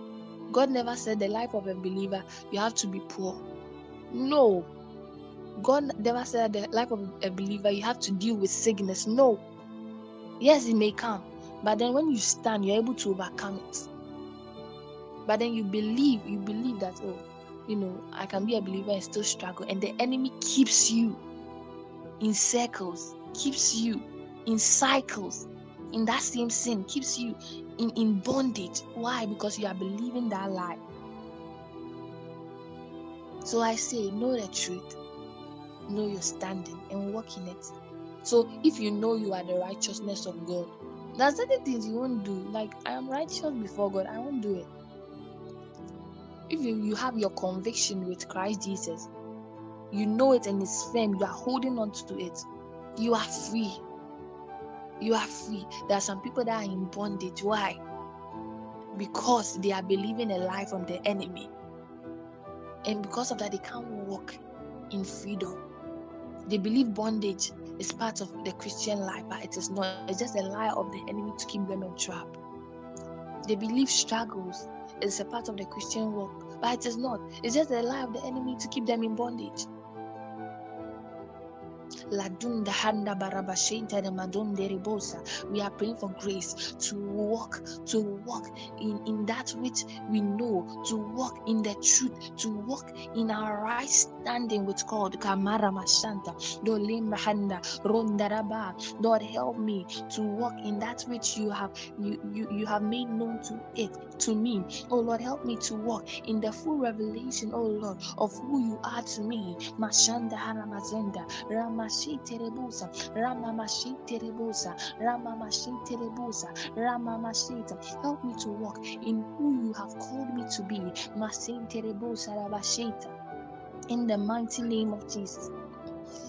God never said the life of a believer you have to be poor. No. God never said the life of a believer you have to deal with sickness. No. Yes, it may come, but then when you stand, you're able to overcome it but then you believe you believe that oh you know i can be a believer and still struggle and the enemy keeps you in circles keeps you in cycles in that same sin keeps you in, in bondage why because you are believing that lie So I say, know the truth, know your standing, and walk in it. So if you know you are the righteousness of God, there's certain things you won't do. Like I am righteous before God, I won't do it. If you, you have your conviction with Christ Jesus, you know it and it's firm, you are holding on to it, you are free. You are free. There are some people that are in bondage. Why? Because they are believing a lie from the enemy. And because of that, they can't walk in freedom. They believe bondage is part of the Christian life, but it is not. It's just a lie of the enemy to keep them in trap. They believe struggles is a part of the Christian walk, but it is not. It's just a lie of the enemy to keep them in bondage. Handa barabashenta de ribosa. We are praying for grace to walk, to walk in, in that which we know, to walk in the truth, to walk in our right standing with God. Kamara Mashanta. Dolim handa rondaraba. Lord, help me to walk in that which you have you, you, you have made known to it to me. Oh Lord, help me to walk in the full revelation, oh Lord, of who you are to me. Mashanda haramazenda. Ramashiterebusa, Ramamashiterebusa, Ramamashiterebusa, Ramamashita. Help me to walk in who you have called me to be. Masinterebusa Rabashita. In the mighty name of Jesus.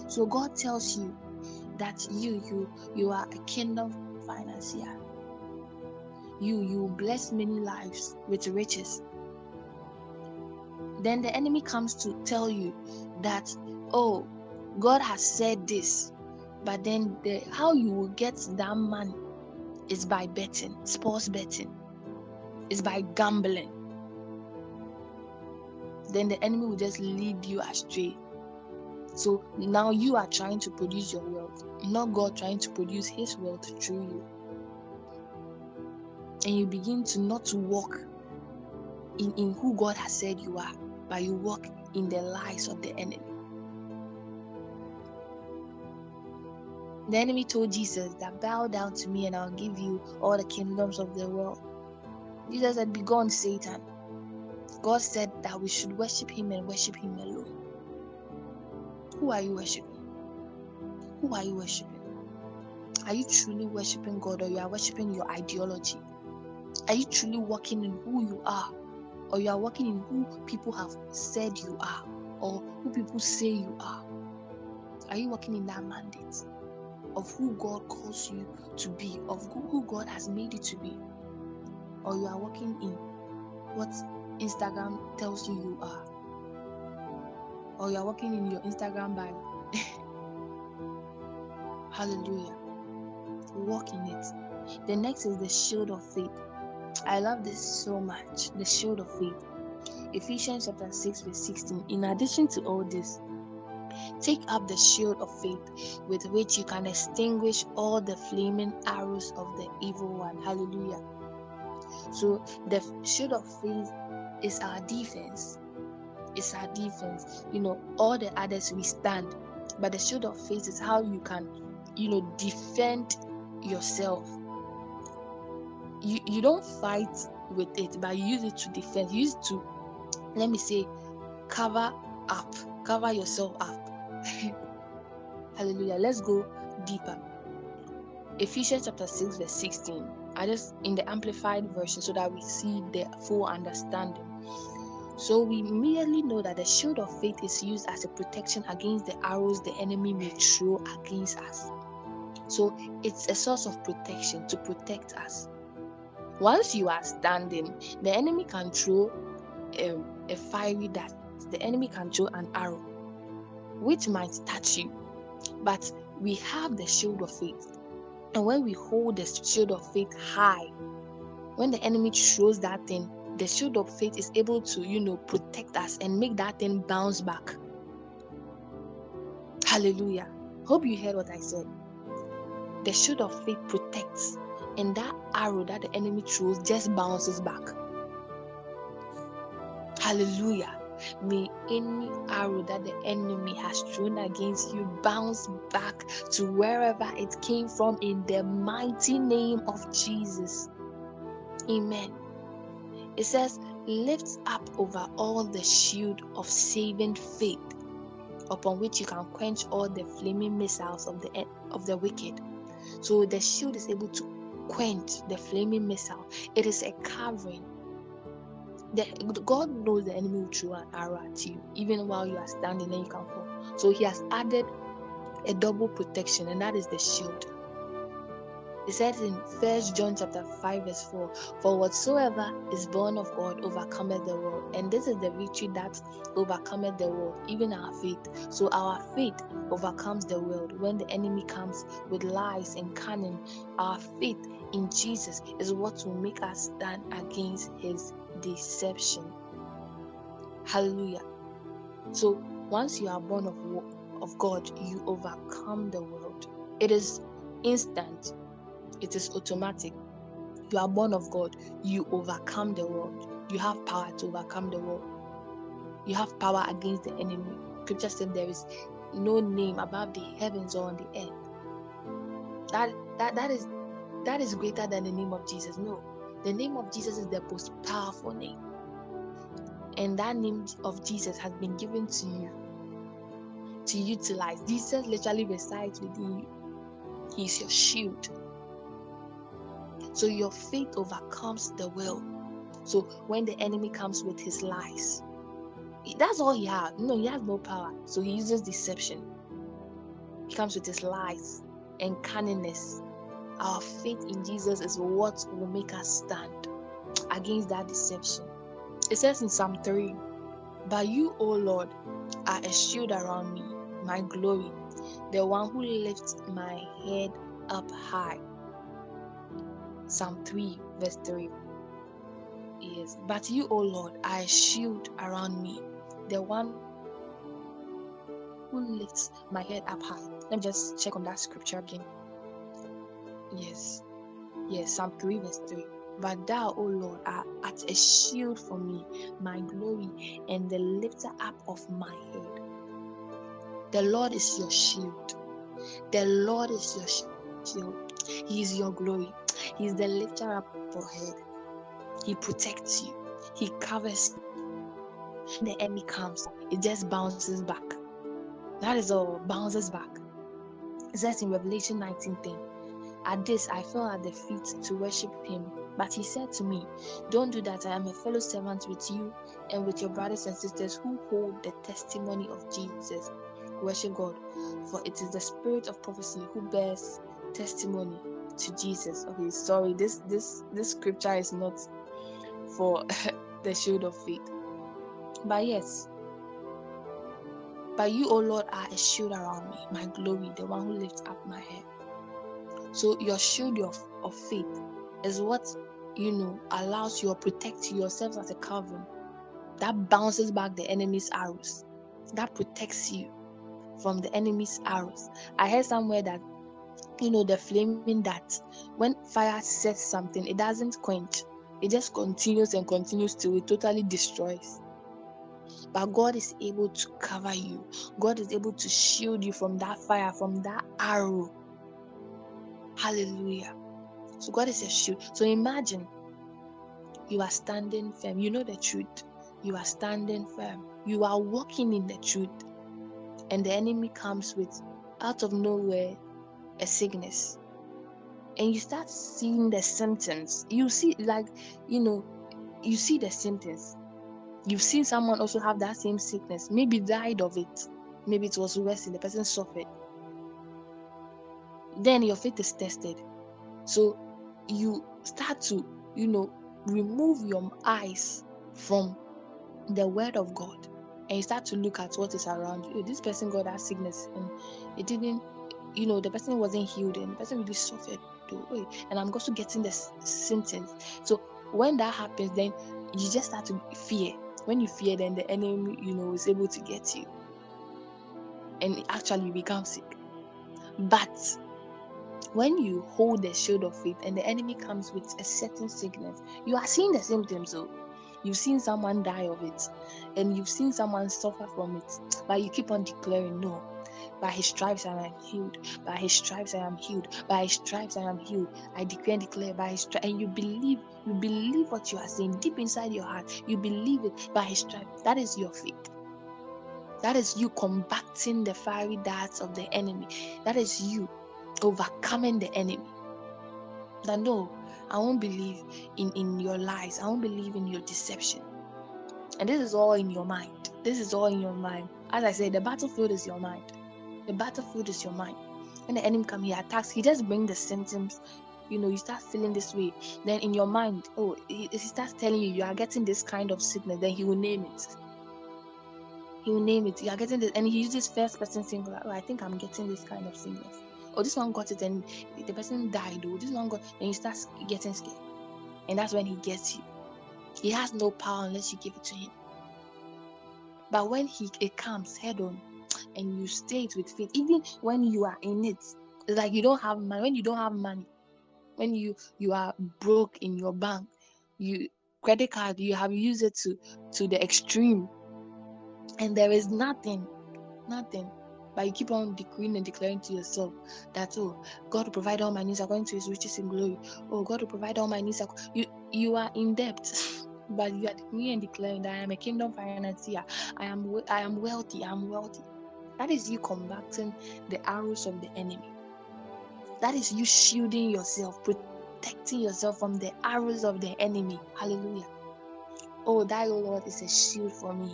So God tells you that you you you are a kingdom financier. You you bless many lives with riches. Then the enemy comes to tell you that oh God has said this, but then the how you will get that money is by betting, sports betting, is by gambling. Then the enemy will just lead you astray. So now you are trying to produce your wealth, not God trying to produce his wealth through you. And you begin to not walk in, in who God has said you are, but you walk in the lies of the enemy. The enemy told Jesus that bow down to me and I'll give you all the kingdoms of the world. Jesus said, Begone, Satan. God said that we should worship him and worship him alone. Who are you worshiping? Who are you worshiping? Are you truly worshiping God or you are worshiping your ideology? Are you truly walking in who you are? Or you are walking in who people have said you are or who people say you are? Are you walking in that mandate? Of who God calls you to be, of who God has made you to be, or you are walking in what Instagram tells you you are, or you are walking in your Instagram bio. [laughs] Hallelujah. Walk in it. The next is the shield of faith. I love this so much. The shield of faith. Ephesians chapter 6, verse 16. In addition to all this, Take up the shield of faith with which you can extinguish all the flaming arrows of the evil one. Hallelujah. So, the shield of faith is our defense. It's our defense. You know, all the others we stand, but the shield of faith is how you can, you know, defend yourself. You, you don't fight with it, but you use it to defend. You use it to, let me say, cover up, cover yourself up [laughs] Hallelujah. Let's go deeper. Ephesians chapter 6, verse 16. I just in the amplified version so that we see the full understanding. So we immediately know that the shield of faith is used as a protection against the arrows the enemy may throw against us. So it's a source of protection to protect us. Once you are standing, the enemy can throw a, a fiery dart, the enemy can throw an arrow, which might touch you but we have the shield of faith. And when we hold the shield of faith high, when the enemy throws that thing, the shield of faith is able to, you know, protect us and make that thing bounce back. Hallelujah. Hope you heard what I said. The shield of faith protects, and that arrow that the enemy throws just bounces back. Hallelujah. May any arrow that the enemy has thrown against you bounce back to wherever it came from in the mighty name of Jesus. Amen. It says, lifts up over all the shield of saving faith, upon which you can quench all the flaming missiles of the of the wicked. So the shield is able to quench the flaming missile. It is a covering. The, God knows the enemy will throw an arrow at you, even while you are standing and you can fall. So He has added a double protection, and that is the shield. It says in First John chapter 5, verse 4, For whatsoever is born of God overcometh the world. And this is the victory that overcometh the world, even our faith. So our faith overcomes the world. When the enemy comes with lies and cunning, our faith in Jesus is what will make us stand against his deception. Hallelujah. So once you are born of of God, you overcome the world. It is instant it is automatic. You are born of God, you overcome the world. You have power to overcome the world. You have power against the enemy. Scripture said there is no name above the heavens or on the earth. That that that is that is greater than the name of Jesus. No. The name of Jesus is the most powerful name. And that name of Jesus has been given to you to utilize. Jesus literally resides within you. He's your shield. So your faith overcomes the will. So when the enemy comes with his lies, that's all he has. No, he has no power. So he uses deception. He comes with his lies and cunningness. Our faith in Jesus is what will make us stand against that deception. It says in Psalm 3 But you, O Lord, are a shield around me, my glory, the one who lifts my head up high. Psalm 3, verse 3. Yes, but you, O Lord, are a shield around me, the one who lifts my head up high. Let me just check on that scripture again. Yes, yes, Psalm 3, verse 3. But thou, O Lord, art a shield for me, my glory, and the lifter up of my head. The Lord is your shield. The Lord is your shield. He is your glory. He is the lifter up of your head. He protects you. He covers When the enemy comes, it just bounces back. That is all, bounces back. It says in Revelation 19:10. At this I fell at the feet to worship him. But he said to me, Don't do that. I am a fellow servant with you and with your brothers and sisters who hold the testimony of Jesus. Worship God, for it is the spirit of prophecy who bears testimony to Jesus. Okay, sorry, this this this scripture is not for [laughs] the shield of faith. But yes, but you, O Lord, are a shield around me, my glory, the one who lifts up my head. So your shield of, of faith is what you know allows you or protects yourself as a covering. That bounces back the enemy's arrows. That protects you from the enemy's arrows. I heard somewhere that you know the flaming that when fire sets something, it doesn't quench. It just continues and continues till it totally destroys. But God is able to cover you. God is able to shield you from that fire, from that arrow. Hallelujah. So God is a shield. So imagine you are standing firm. You know the truth. You are standing firm. You are walking in the truth. And the enemy comes with, out of nowhere, a sickness. And you start seeing the symptoms. You see, like, you know, you see the symptoms. You've seen someone also have that same sickness, maybe died of it. Maybe it was worse, the person suffered. Then your faith is tested. So you start to, you know, remove your eyes from the word of God and you start to look at what is around you. This person got that sickness and it didn't, you know, the person wasn't healed and the person really suffered. Too. And I'm also getting the symptoms. So when that happens, then you just start to fear. When you fear, then the enemy, you know, is able to get you. And actually you become sick. But when you hold the shield of faith and the enemy comes with a certain sickness, you are seeing the symptoms. So you've seen someone die of it and you've seen someone suffer from it, but you keep on declaring, No, By his stripes I am healed. By his stripes I am healed. By his stripes I am healed. I declare and declare by his stripes. And you believe, you believe what you are saying deep inside your heart. You believe it by his stripes. That is your faith. That is you combating the fiery darts of the enemy. That is you overcoming the enemy. That no, I won't believe in, in your lies. I won't believe in your deception. And this is all in your mind. This is all in your mind. As I said, the battlefield is your mind. The battlefield is your mind. When the enemy come, he attacks. He just brings the symptoms. You know, you start feeling this way. Then in your mind, oh, he, he starts telling you you are getting this kind of sickness. Then he will name it he will name it. You are getting this, and he uses first person singular. Oh, I think I'm getting this kind of sickness. Oh, this one got it, and the person died. Oh, this one got, and you start getting scared, and that's when he gets you. He has no power unless you give it to him. But when he it comes head on, and you stay it with faith, even when you are in it, it's like you don't have money. When you don't have money, when you you are broke in your bank, you credit card you have used it to to the extreme and there is nothing, nothing. But you keep on decreeing and declaring to yourself that oh, God will provide all my needs according to His riches in glory. Oh, God will provide all my needs. You you are in debt, [laughs] but you are decreeing and declaring that I am a kingdom financier. I am I am wealthy. I am wealthy. That is you combating the arrows of the enemy. That is you shielding yourself, protecting yourself from the arrows of the enemy. Hallelujah. Oh, that, oh Lord, is a shield for me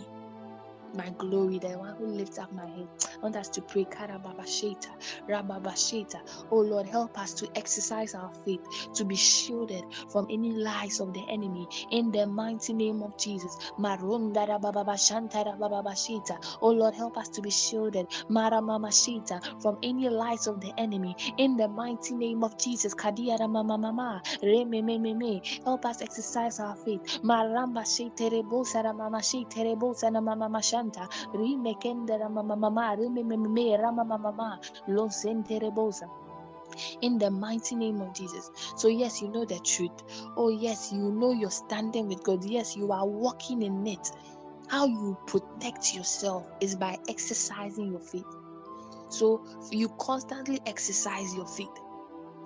my glory, the one who lifts up my head. I [tsk] want us to pray. Karababasheta, Rababasheta. Oh Lord, help us to exercise our faith, to be shielded from any lies of the enemy. In the mighty name of Jesus. Oh Lord, help us to be shielded. From any lies of the enemy. In the mighty name of Jesus. Mama Mama. Help us exercise our faith. Maramba Sheterebo Saramama Sheterebo Sanamama mama mama rama mama in the mighty name of Jesus. So, yes, you know the truth. Oh, yes, you know you're standing with God. Yes, you are walking in it. How you protect yourself is by exercising your faith. So, you constantly exercise your faith.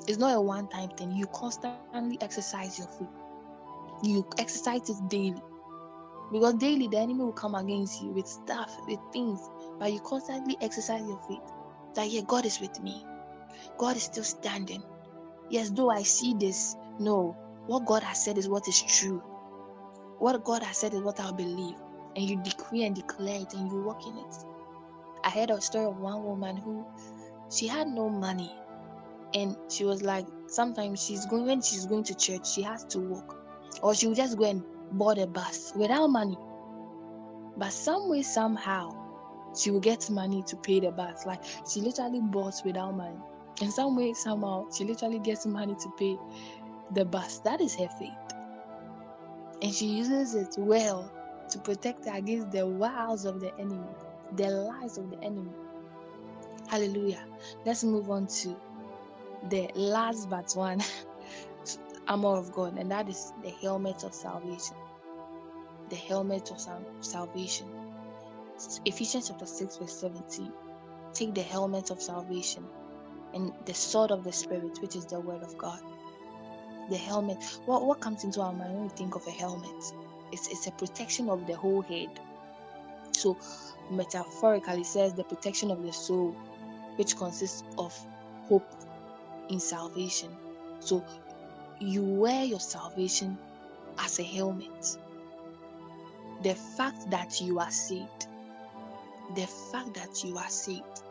It's not a one time thing, you constantly exercise your faith. You exercise it daily. Because daily the enemy will come against you with stuff, with things, but you constantly exercise your faith. That yeah, God is with me. God is still standing. Yes, though I see this, no, what God has said is what is true. What God has said is what I believe. And you decree and declare it and you walk in it. I heard a story of one woman who she had no money. And she was like, sometimes she's going when she's going to church, she has to walk. Or she will just go and board a bus without money. But some way, somehow, she will get money to pay the bus. Like she literally bought without money. In some way, somehow, she literally gets money to pay the bus. That is her faith. And she uses it well to protect her against the wiles of the enemy, the lies of the enemy. Hallelujah. Let's move on to the last but one [laughs] armor of God, and that is the helmet of salvation. The helmet of sal- salvation. Ephesians chapter 6, verse 17. Take the helmet of salvation and the sword of the Spirit, which is the word of God. The helmet. What, what comes into our mind when we think of a helmet? It's, it's a protection of the whole head. So, metaphorically, says the protection of the soul, which consists of hope in salvation. So, you wear your salvation as a helmet. The fact that you are saved, the fact that you are saved,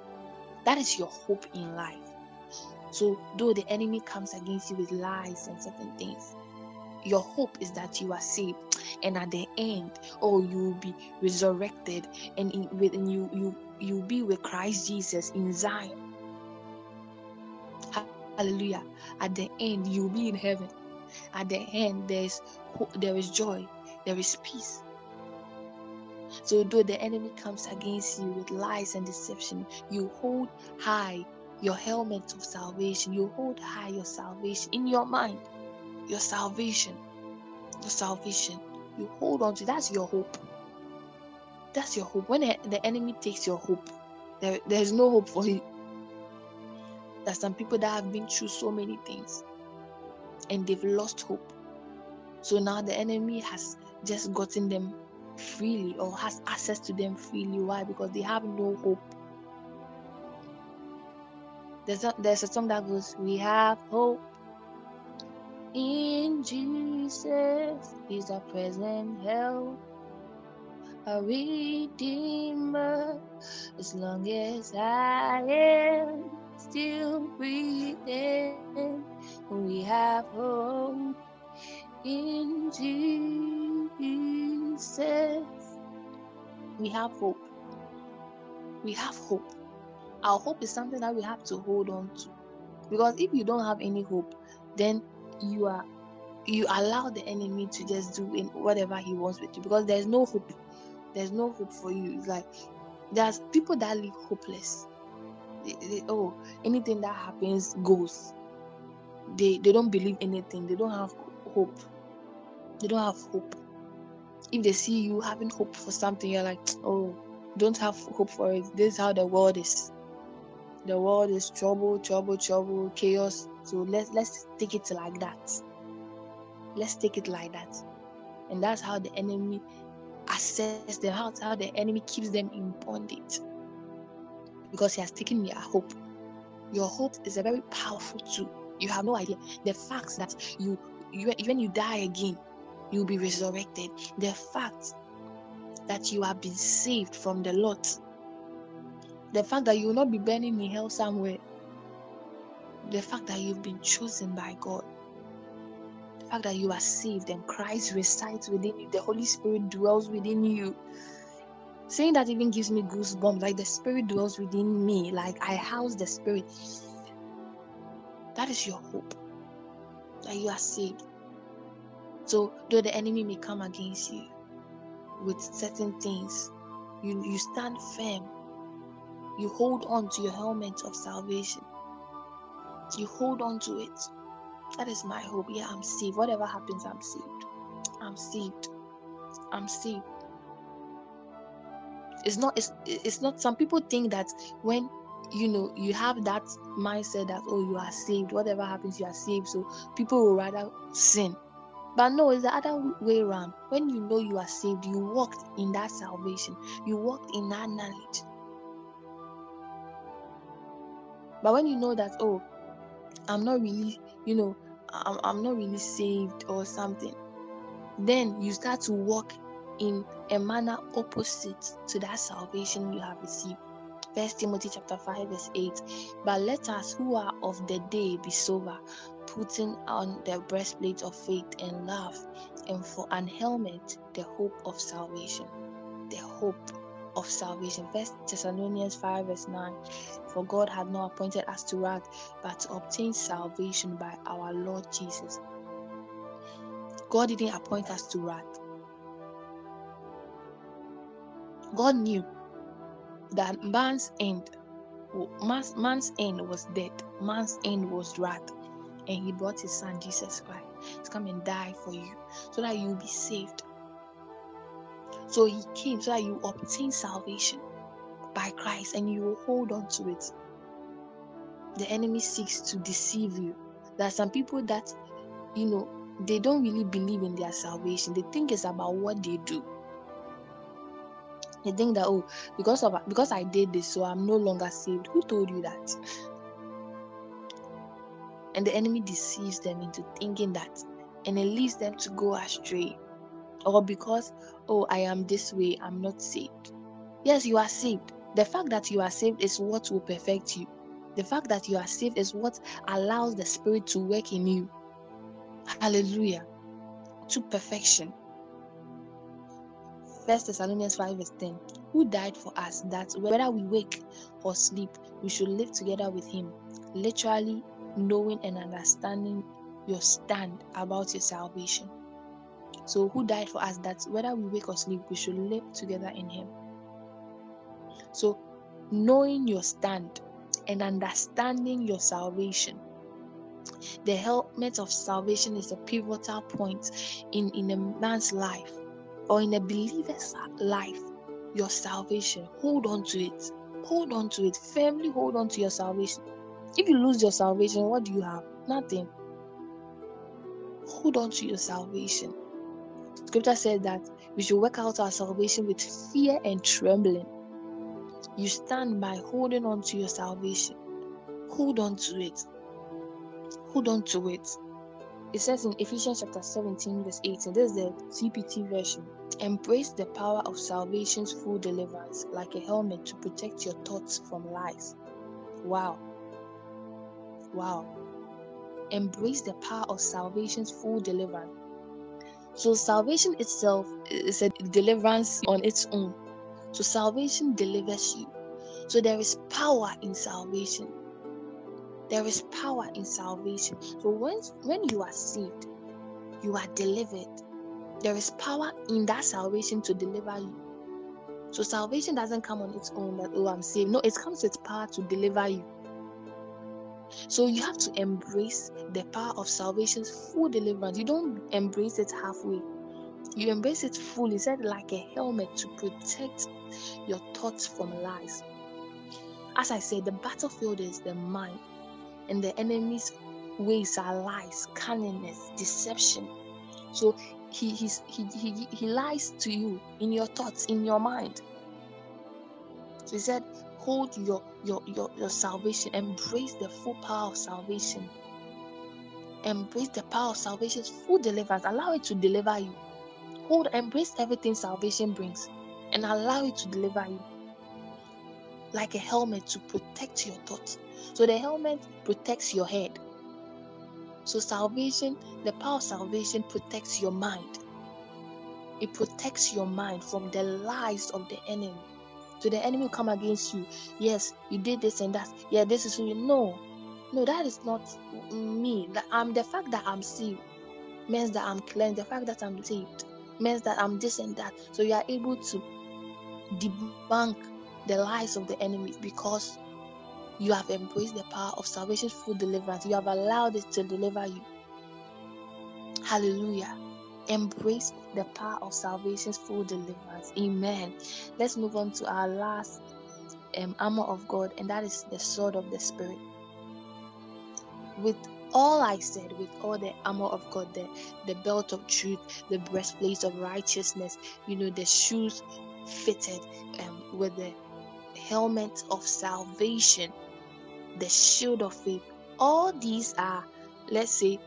that is your hope in life. So, though the enemy comes against you with lies and certain things, your hope is that you are saved, and at the end, oh, you will be resurrected, and in, with and you you you be with Christ Jesus in Zion. Hallelujah. At the end, you'll be in heaven. At the end, there's there is joy, there is peace. So though the enemy comes against you with lies and deception, you hold high your helmet of salvation. You hold high your salvation in your mind. Your salvation. Your salvation. You hold on to that's your hope. That's your hope. When the enemy takes your hope, there, there's no hope for you. There's some people that have been through so many things and they've lost hope. So now the enemy has just gotten them freely or has access to them freely. Why? Because they have no hope. There's a, there's a song that goes, We have hope in Jesus, is our present help, a redeemer. As long as I am still breathing, we have hope in Jesus. We have hope. We have hope. Our hope is something that we have to hold on to. Because if you don't have any hope, then you are you allow the enemy to just do in whatever he wants with you because there's no hope. There's no hope for you. It's like there's people that live hopeless. They, they, oh, anything that happens goes. They they don't believe anything. They don't have hope. They don't have hope. If they see you having hope for something, you're like, [tsk] oh, don't have hope for it. This is how the world is. The world is trouble, trouble, trouble, chaos. So let's let's take it like that. Let's take it like that. And that's how the enemy assess them, how, how the enemy keeps them in bondage. Because he has taken their hope. Your hope is a very powerful tool. You have no idea. The fact that you, you when you die again, you'll be resurrected. The fact that you have been saved from the lot. The fact that you will not be burning in hell somewhere the fact that you've been chosen by God, the fact that you are saved and Christ resides within you, the Holy Spirit dwells within you. Saying that even gives me goosebumps, like the Spirit dwells within me, like I house the Spirit. That is your hope, that you are saved. So, though the enemy may come against you with certain things, you, you stand firm. You hold on to your helmet of salvation you hold on to it. That is my hope. Yeah, I'm saved. Whatever happens, I'm saved. I'm saved. I'm saved. It's not it's it's not some people think that when you know you have that mindset that oh you are saved, whatever happens, you are saved. So people will rather sin. But no, it's the other way around. When you know you are saved, you walked in that salvation, you walked in that knowledge. But when you know that, oh, I'm not really, you know, I'm, I'm not really saved or something, then you start to walk in a manner opposite to that salvation you have received. First Timothy chapter 5, verse 8. But let us who are of the day be sober, putting on the breastplate of faith and love, and for an helmet, the hope of salvation. The hope of salvation. First Thessalonians 5 verse 9. For God had not appointed us to wrath, but to obtain salvation by our Lord Jesus. God didn't appoint us to wrath. God knew that man's end, man's, man's end was death, man's end was wrath, and He brought His Son Jesus Christ to come and die for you, so that you will be saved. So he came so that you obtain salvation by Christ and you will hold on to it. The enemy seeks to deceive you. There are some people that, you know, they don't really believe in their salvation. They think it's about what they do. They think that oh, because of because I did this, so I'm no longer saved. Who told you that? And the enemy deceives them into thinking that, and it leads them to go astray or because, oh, I am this way, I'm not saved. Yes, you are saved. The fact that you are saved is what will perfect you. The fact that you are saved is what allows the Spirit to work in you. Hallelujah. To perfection. First Thessalonians 5 verse 10. Who died for us that whether we wake or sleep, we should live together with him. Literally knowing and understanding your stand about your salvation. So, who died for us that whether we wake or sleep, we should live together in Him. So, knowing your stand and understanding your salvation. The helmet of salvation is a pivotal point in, in a man's life or in a believer's life. Your salvation, hold on to it. Hold on to it. Firmly hold on to your salvation. If you lose your salvation, what do you have? Nothing. Hold on to your salvation. Scripture said that we should work out our salvation with fear and trembling. You stand by holding on to your salvation. Hold on to it. Hold on to it. It says in Ephesians chapter 17, verse 18, this is the TPT version. Embrace the power of salvation's full deliverance like a helmet to protect your thoughts from lies. Wow. Wow. Embrace the power of salvation's full deliverance. So, salvation itself is a deliverance on its own. So, salvation delivers you. So, there is power in salvation. There is power in salvation. So, when, when you are saved, you are delivered. There is power in that salvation to deliver you. So, salvation doesn't come on its own that, oh, I'm saved. No, it comes with power to deliver you. So you have to embrace the power of salvation's full deliverance. You don't embrace it halfway. You embrace it fully. Said like a helmet to protect your thoughts from lies. As I said, the battlefield is the mind, and the enemy's ways are lies, cunningness, deception. So he he he he lies to you in your thoughts, in your mind. So he said, hold your your your, your salvation. Embrace the full power of salvation. Embrace the power of salvation's full deliverance. Allow it to deliver you. Hold embrace everything salvation brings and allow it to deliver you like a helmet to protect your thoughts so the helmet protects your head so salvation the power of salvation protects your mind it protects your mind from the lies of the enemy so the enemy will come against you. Yes, you did this and that. Yeah, this is who you know. No, that is not me. I'm the fact that I'm saved means that I'm cleansed. The fact that I'm saved means that I'm this and that. So you are able to debunk the lies of the enemy because you have embraced the power of salvation through deliverance. You have allowed it to deliver you. Hallelujah embrace the power of salvation's full deliverance. Amen. Let's move on to our last um, armor of God, and that is the sword of the Spirit. With all I said, with all the armor of God, the, the belt of truth, the breastplate of righteousness, you know, the shoes fitted um, with the helmet of salvation, the shield of faith. All these are, let's say,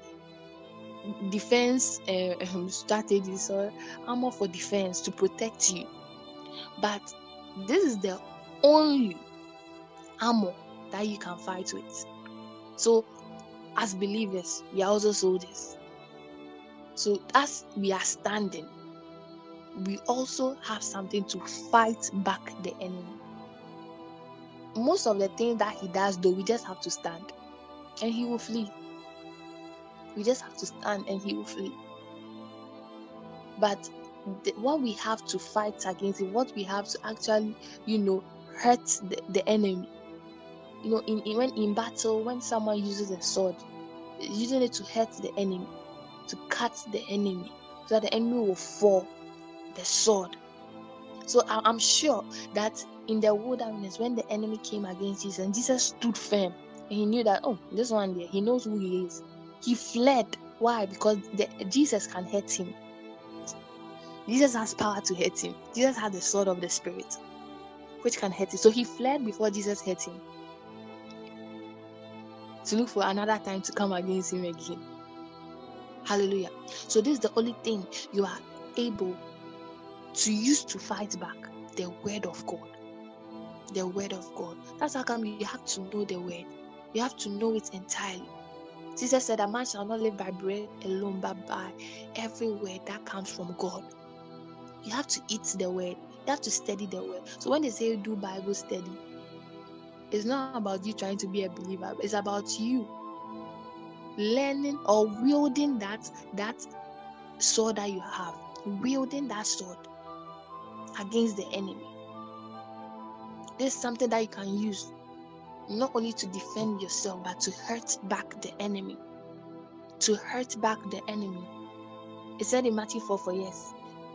defense uh, strategies or armor for defense to protect you. But this is the only armor that you can fight with. So, as believers, we are also soldiers. So, as we are standing, we also have something to fight back the enemy. Most of the things that he does, though, we just have to stand and he will flee. We just have to stand and he will flee. But the, what we have to fight against it, what we have to actually, you know, hurt the, the enemy. You know, in, in when in battle, when someone uses a sword, using it to hurt the enemy, to cut the enemy, so that the enemy will fall. The sword. So I, I'm sure that in the wilderness, when the enemy came against Jesus, and Jesus stood firm, and he knew that oh, this one there, he knows who he is he fled. Why? Because the, Jesus can hurt him. Jesus has power to hurt him. Jesus has the sword of the Spirit, which can hurt him. So he fled before Jesus hurt him. To look for another time to come against him again. Hallelujah. So this is the only thing you are able to use to fight back the word of God. The word of God. That's how come you have to know the word. You have to know it entirely. Jesus said, A man shall not live by bread alone, but by every word that comes from God. You have to eat the word, you have to study the word. So when they say do Bible study, it's not about you trying to be a believer, it's about you learning or wielding that that sword that you have, wielding that sword against the enemy. This something that you can use not only to defend yourself, but to hurt back the enemy. To hurt back the enemy. It said in Matthew 4 for yes.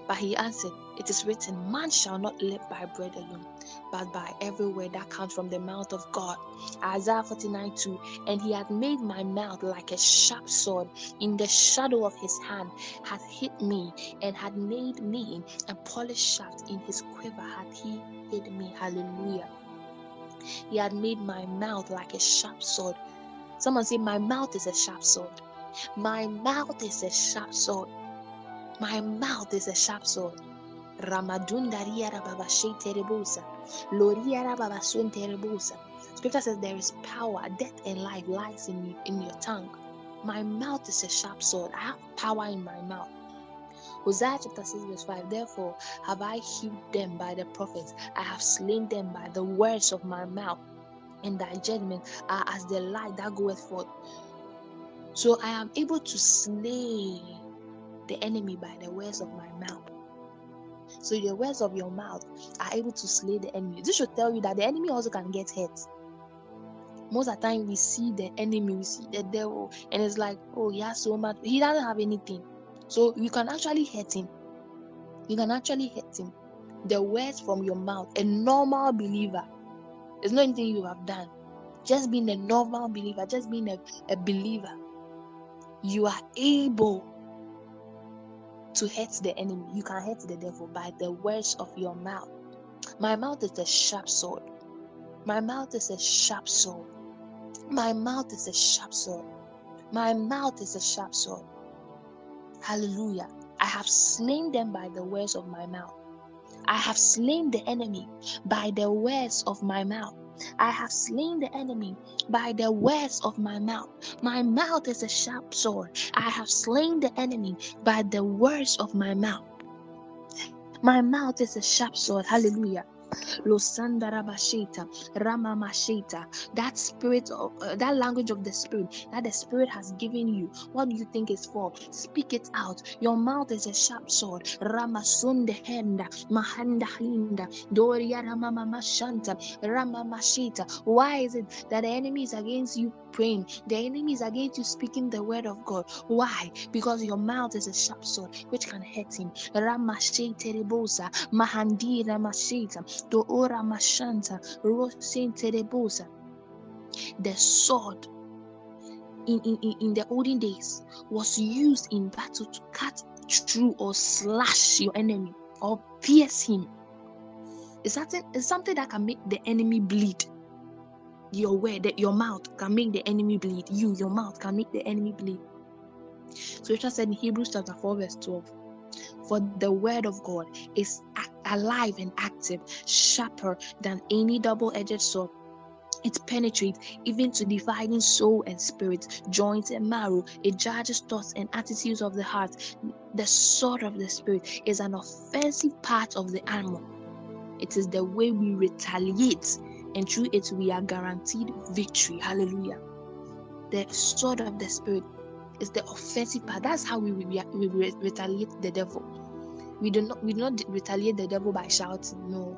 But he answered, It is written, Man shall not live by bread alone, but by every word that comes from the mouth of God. Isaiah 49 2. And he hath made my mouth like a sharp sword. In the shadow of his hand hath hid me, and had made me a polished shaft. In his quiver hath he hid me. Hallelujah. He had made my mouth like a sharp sword. Someone say, My mouth is a sharp sword. My mouth is a sharp sword. My mouth is a sharp sword. Ramadunda riara baba terebusa. Loriara baba sun terebusa. Scripture says there is power, death and life lies in, in your tongue. My mouth is a sharp sword. I have power in my mouth. Hosea chapter 6, verse 5 Therefore have I healed them by the prophets, I have slain them by the words of my mouth, and thy judgment are as the light that goeth forth. So I am able to slay the enemy by the words of my mouth. So the words of your mouth are able to slay the enemy. This should tell you that the enemy also can get hurt. Most of the time we see the enemy, we see the devil, and it's like, oh, he has so much, he doesn't have anything. So you can actually hurt him. You can actually hurt him. The words from your mouth, a normal believer, there's not anything you have done. Just being a normal believer, just being a, a believer, you are able to hurt the enemy. You can hurt the devil by the words of your mouth. My mouth is a sharp sword. My mouth is a sharp sword. My mouth is a sharp sword. My mouth is a sharp sword. Hallelujah. I have slain them by the words of my mouth. I have slain the enemy by the words of my mouth. I have slain the enemy by the words of my mouth. My mouth is a sharp sword. I have slain the enemy by the words of my mouth. My mouth is a sharp sword. Hallelujah. Losandarabashita, Ramamashita, that spirit of uh, that language of the spirit that the spirit has given you. What do you think is for? Speak it out. Your mouth is a sharp sword. Ramasunde henda, Mahanda hinda, Doria Ramamashanta, Ramamashita. Why is it that the enemy is against you praying? The enemy is against you speaking the word of God. Why? Because your mouth is a sharp sword which can hurt him. The sword in, in, in the olden days was used in battle to cut through or slash your enemy or pierce him. It's something, it's something that can make the enemy bleed. Your word, that your mouth can make the enemy bleed. You, your mouth can make the enemy bleed. So it said in Hebrews chapter 4, verse 12. For the word of God is alive and active, sharper than any double edged sword. It penetrates even to dividing soul and spirit, joints and marrow. It judges thoughts and attitudes of the heart. The sword of the spirit is an offensive part of the armor. It is the way we retaliate, and through it we are guaranteed victory. Hallelujah. The sword of the spirit is the offensive part. That's how we, we, we retaliate the devil. We do not we do not retaliate the devil by shouting. No.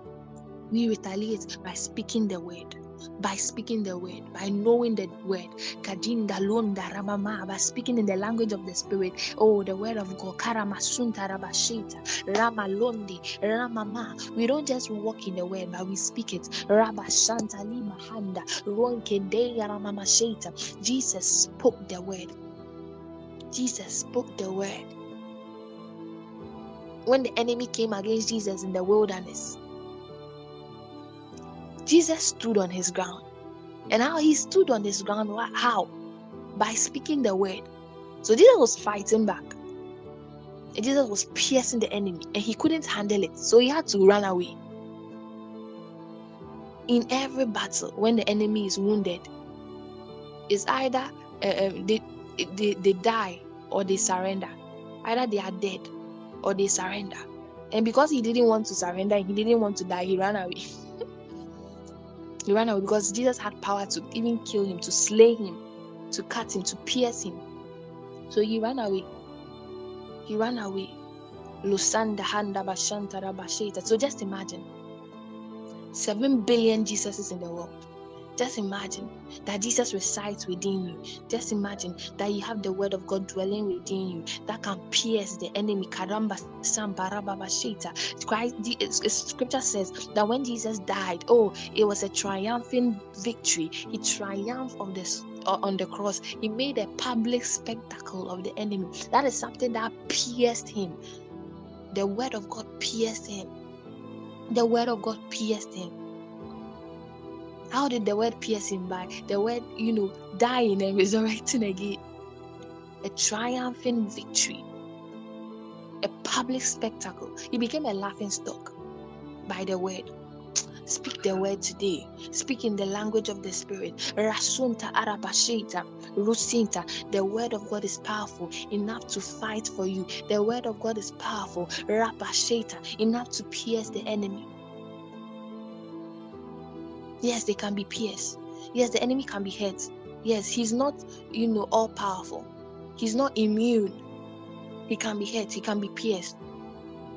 We retaliate by speaking the word. By speaking the word, by knowing the word, Kajinda Londa Ramama, by speaking in the language of the spirit. Oh, the word of God, Karamasunta Rabashita, Ramalondi, Ramama. We don't just walk in the word, but we speak it. Rabashanta Limahanda, Ronke Deya Ramamashita. Jesus spoke the word. Jesus spoke the word when the enemy came against Jesus in the wilderness. Jesus stood on his ground. And how he stood on his ground, how? By speaking the word. So Jesus was fighting back. And Jesus was piercing the enemy, and he couldn't handle it. So he had to run away. In every battle, when the enemy is wounded, it's either uh, they, they, they die or they surrender. Either they are dead or they surrender. And because he didn't want to surrender, he didn't want to die, he ran away. [laughs] he ran away because Jesus had power to even kill him, to slay him, to cut him, to pierce him. So he ran away. He ran away. Lusanda Handa. So just imagine seven billion Jesuses in the world. Just imagine that Jesus resides within you. Just imagine that you have the word of God dwelling within you that can pierce the enemy. Karamba Christ, the scripture says that when Jesus died, oh, it was a triumphant victory. He triumphed on this uh, on the cross. He made a public spectacle of the enemy. That is something that pierced him. The word of God pierced him. The word of God pierced him. How did the word pierce him by the word, you know, dying and resurrecting again? A triumphant victory, a public spectacle. He became a laughing stock by the word. Speak the word today. Speak in the language of the Spirit. Rasunta arabashita, rusinta. The word of God is powerful enough to fight for you. The word of God is powerful, rapashita, enough to pierce the enemy. Yes, they can be pierced. Yes, the enemy can be hurt. Yes, he's not, you know, all powerful. He's not immune. He can be hurt. He can be pierced,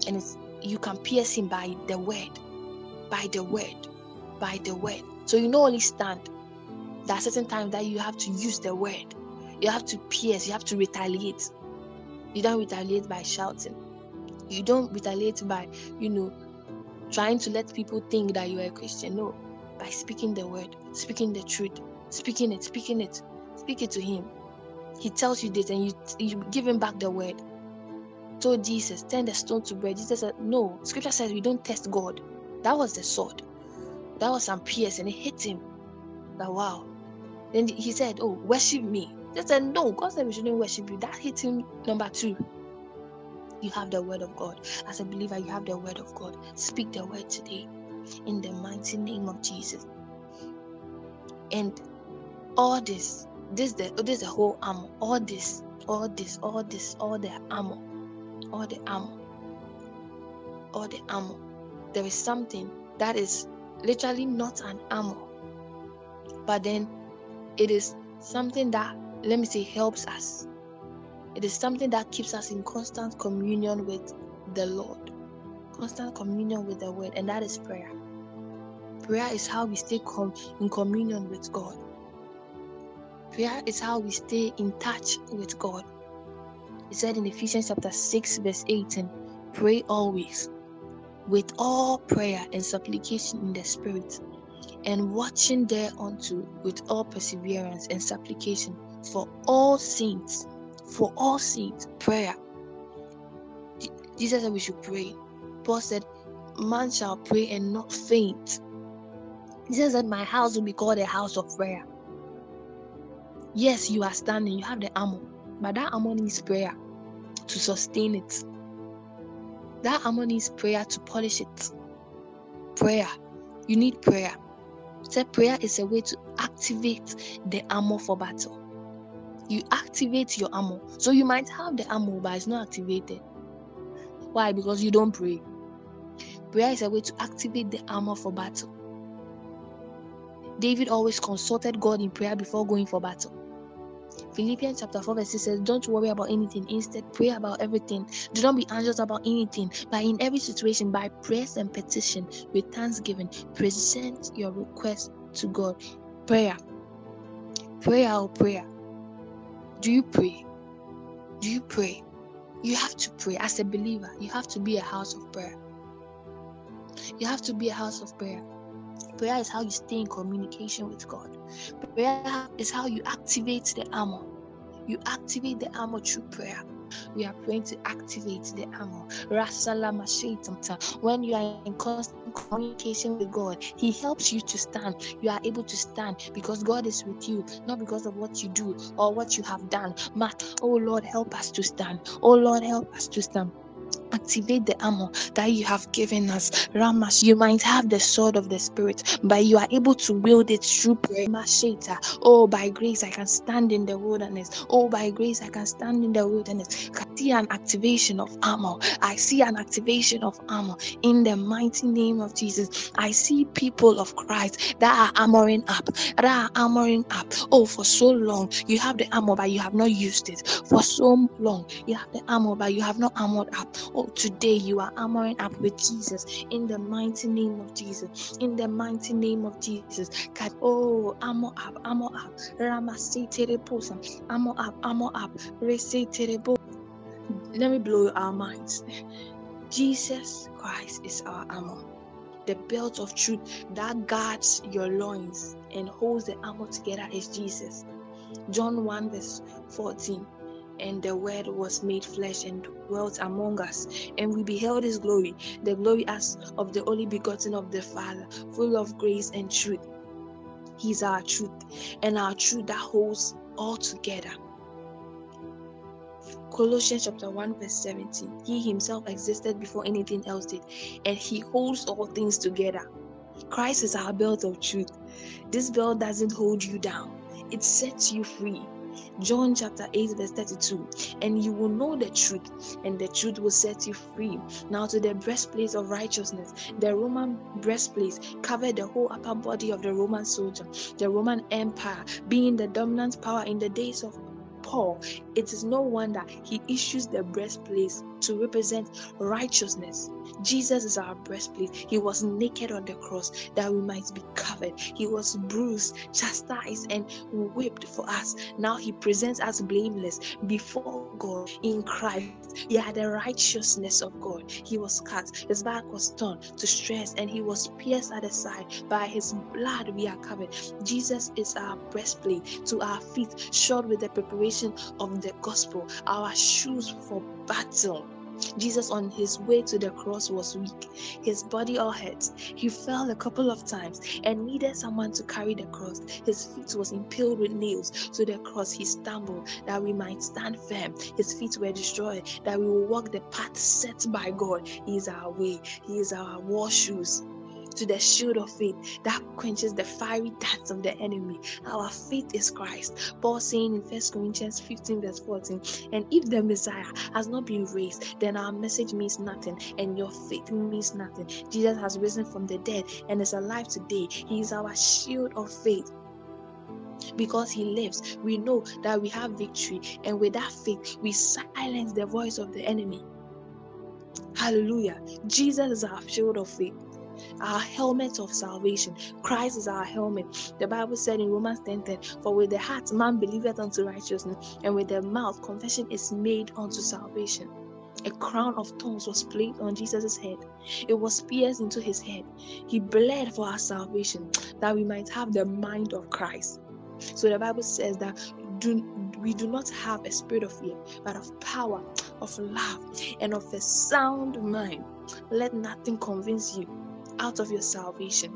and it's you can pierce him by the word, by the word, by the word. So you not only stand. There are certain times that you have to use the word. You have to pierce. You have to retaliate. You don't retaliate by shouting. You don't retaliate by, you know, trying to let people think that you are a Christian. No, by speaking the word, speaking the truth, speaking it, speaking it, speak it to him. He tells you this, and you you give him back the word. Told Jesus, turn the stone to bread. Jesus said, No. Scripture says we don't test God. That was the sword. That was some pierce, and it hit him. That wow. Then he said, Oh, worship me. They said, No, God said we shouldn't worship you. That hit him number two. You have the word of God. As a believer, you have the word of God. Speak the word today in the mighty name of Jesus. And all this, this the this the whole armor. All this, all this, all this, all the armor, all the armor, all the armor. There is something that is literally not an armor, but then it is something that let me say helps us. It is something that keeps us in constant communion with the Lord, constant communion with the Word, and that is prayer. Prayer is how we stay com- in communion with God. Prayer is how we stay in touch with God. He said in Ephesians chapter 6, verse 18, pray always with all prayer and supplication in the Spirit, and watching thereunto with all perseverance and supplication for all saints. For all saints, prayer. Jesus said we should pray. Paul said, Man shall pray and not faint. He says that my house will be called a house of prayer. Yes, you are standing, you have the armor, but that armor needs prayer to sustain it. That armor needs prayer to polish it. Prayer. You need prayer. So prayer is a way to activate the armor for battle. You activate your armor. So you might have the armor, but it's not activated. Why? Because you don't pray. Prayer is a way to activate the armor for battle. David always consulted God in prayer before going for battle. Philippians chapter 4, verse 6 says, Don't worry about anything. Instead, pray about everything. Do not be anxious about anything. But in every situation, by prayers and petition, with thanksgiving, present your request to God. Prayer. Prayer or prayer. Do you pray? Do you pray? You have to pray. As a believer, you have to be a house of prayer. You have to be a house of prayer. Prayer is how you stay in communication with God. Prayer is how you activate the armor. You activate the armor through prayer. We are praying to activate the armor. When you are in constant communication with God, He helps you to stand. You are able to stand because God is with you, not because of what you do or what you have done. Matt, Oh Lord, help us to stand. Oh Lord, help us to stand activate the armor that you have given us. Ramas, you might have the sword of the spirit, but you are able to wield it through prayer. Oh, by grace I can stand in the wilderness. Oh, by grace I can stand in the wilderness. I see an activation of armor. I see an activation of armor in the mighty name of Jesus. I see people of Christ that are armoring up, that are armoring up. Oh, for so long you have the armor, but you have not used it. For so long you have the armor, but you have not armored up. Oh, Oh, today you are armoring up with Jesus in the mighty name of Jesus. In the mighty name of Jesus. Oh, armor up, armor up. Ramasi terebosa. Armor up, armor up. Rese terebo. Let me blow our minds. Jesus Christ is our armor. The belt of truth that guards your loins and holds the armor together is Jesus. John 1 verse 14 and the word was made flesh and dwelt among us and we beheld his glory the glory as of the only begotten of the father full of grace and truth. He's our truth and our truth that holds all together. Colossians chapter 1 verse 17 he himself existed before anything else did and he holds all things together. Christ is our belt of truth. This belt doesn't hold you down. It sets you free John chapter 8, verse 32. And you will know the truth, and the truth will set you free. Now, to the breastplate of righteousness, the Roman breastplate covered the whole upper body of the Roman soldier. The Roman Empire, being the dominant power in the days of Paul, it is no wonder he issues the breastplate to represent righteousness. Jesus is our breastplate. He was naked on the cross that we might be covered. He was bruised, chastised, and whipped for us. Now he presents us blameless before God in Christ. He had the righteousness of God. He was cut, his back was torn to stress, and he was pierced at the side. By his blood we are covered. Jesus is our breastplate to our feet, shod with the preparation of the gospel, our shoes for battle. Jesus, on his way to the cross, was weak. His body all hurt. He fell a couple of times and needed someone to carry the cross. His feet was impaled with nails to the cross. He stumbled that we might stand firm. His feet were destroyed that we will walk the path set by God. He is our way. He is our war shoes to the shield of faith that quenches the fiery darts of the enemy. Our faith is Christ. Paul saying in 1 Corinthians 15, verse 14, and if the Messiah has not been raised, then our message means nothing and your faith means nothing. Jesus has risen from the dead and is alive today. He is our shield of faith because he lives, we know that we have victory, and with that faith, we silence the voice of the enemy. Hallelujah. Jesus is our shield of faith our helmet of salvation. Christ is our helmet. The Bible said in Romans 10 10, For with the heart man believeth unto righteousness, and with the mouth confession is made unto salvation. A crown of thorns was placed on Jesus' head. It was pierced into his head. He bled for our salvation, that we might have the mind of Christ. So the Bible says that do, we do not have a spirit of fear, but of power, of love, and of a sound mind. Let nothing convince you out of your salvation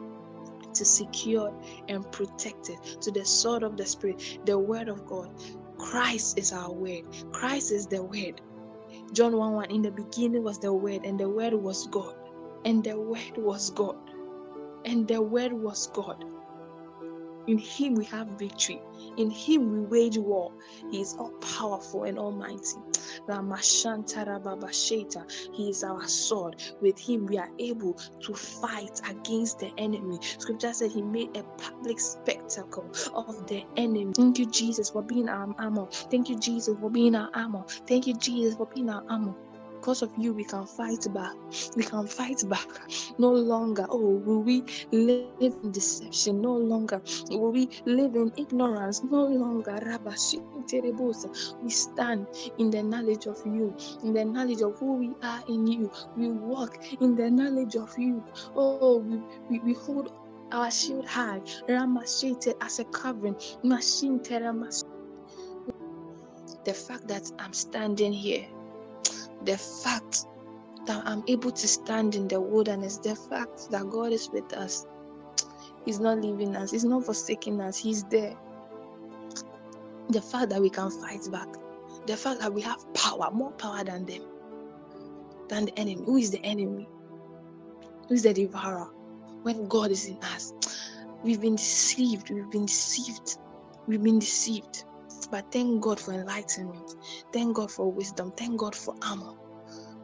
to secure and protect it to the sword of the spirit the word of god. Christ is our word. Christ is the word. John 1 1 in the beginning was the word and the word was god. And the word was god. And the word was god in him we have victory. In him we wage war. He is all powerful and almighty. He is our sword. With him we are able to fight against the enemy. Scripture said he made a public spectacle of the enemy. Thank you, Jesus, for being our armor. Thank you, Jesus, for being our armor. Thank you, Jesus, for being our armor because of you we can fight back. We can fight back. No longer oh will we live in deception? No longer will we live in ignorance? No longer we stand in the knowledge of you in the knowledge of who we are in you. We walk in the knowledge of you. Oh we, we, we hold our shield high. Ramashete as a covering. Machine the fact that i'm standing here the fact that I'm able to stand in the wilderness, the fact that God is with us, He's not leaving us, He's not forsaking us, He's there. The fact that we can fight back, the fact that we have power, more power than them, than the enemy. Who is the enemy? Who is the devourer? When God is in us, we've been deceived, we've been deceived, we've been deceived. But thank God for enlightenment. Thank God for wisdom. Thank God for armor.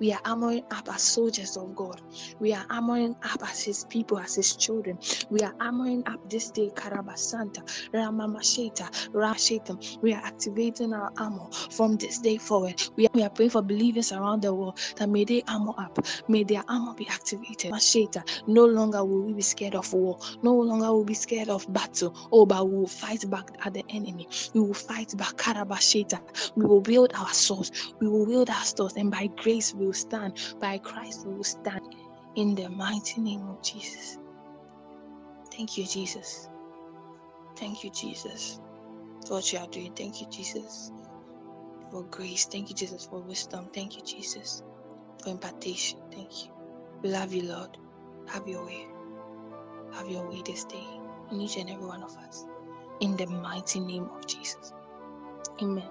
We are armoring up as soldiers of God. We are armoring up as His people, as His children. We are armoring up this day, Karabasanta, Ramamasheta, Rashetam. We are activating our armor from this day forward. We are, we are praying for believers around the world that may they armor up, may their armor be activated. Masheta, no longer will we be scared of war, no longer will we be scared of battle. Oh, but we will fight back at the enemy. We will fight back, Karabasheta. We will build our swords, we will wield our swords, and by grace we will stand. By Christ we will stand. In the mighty name of Jesus. Thank you, Jesus. Thank you, Jesus, for what you are doing. Thank you, Jesus, for grace. Thank you, Jesus, for wisdom. Thank you, Jesus, for impartation. Thank you. We love you, Lord. Have your way. Have your way this day in each and every one of us. In the mighty name of Jesus. Amen.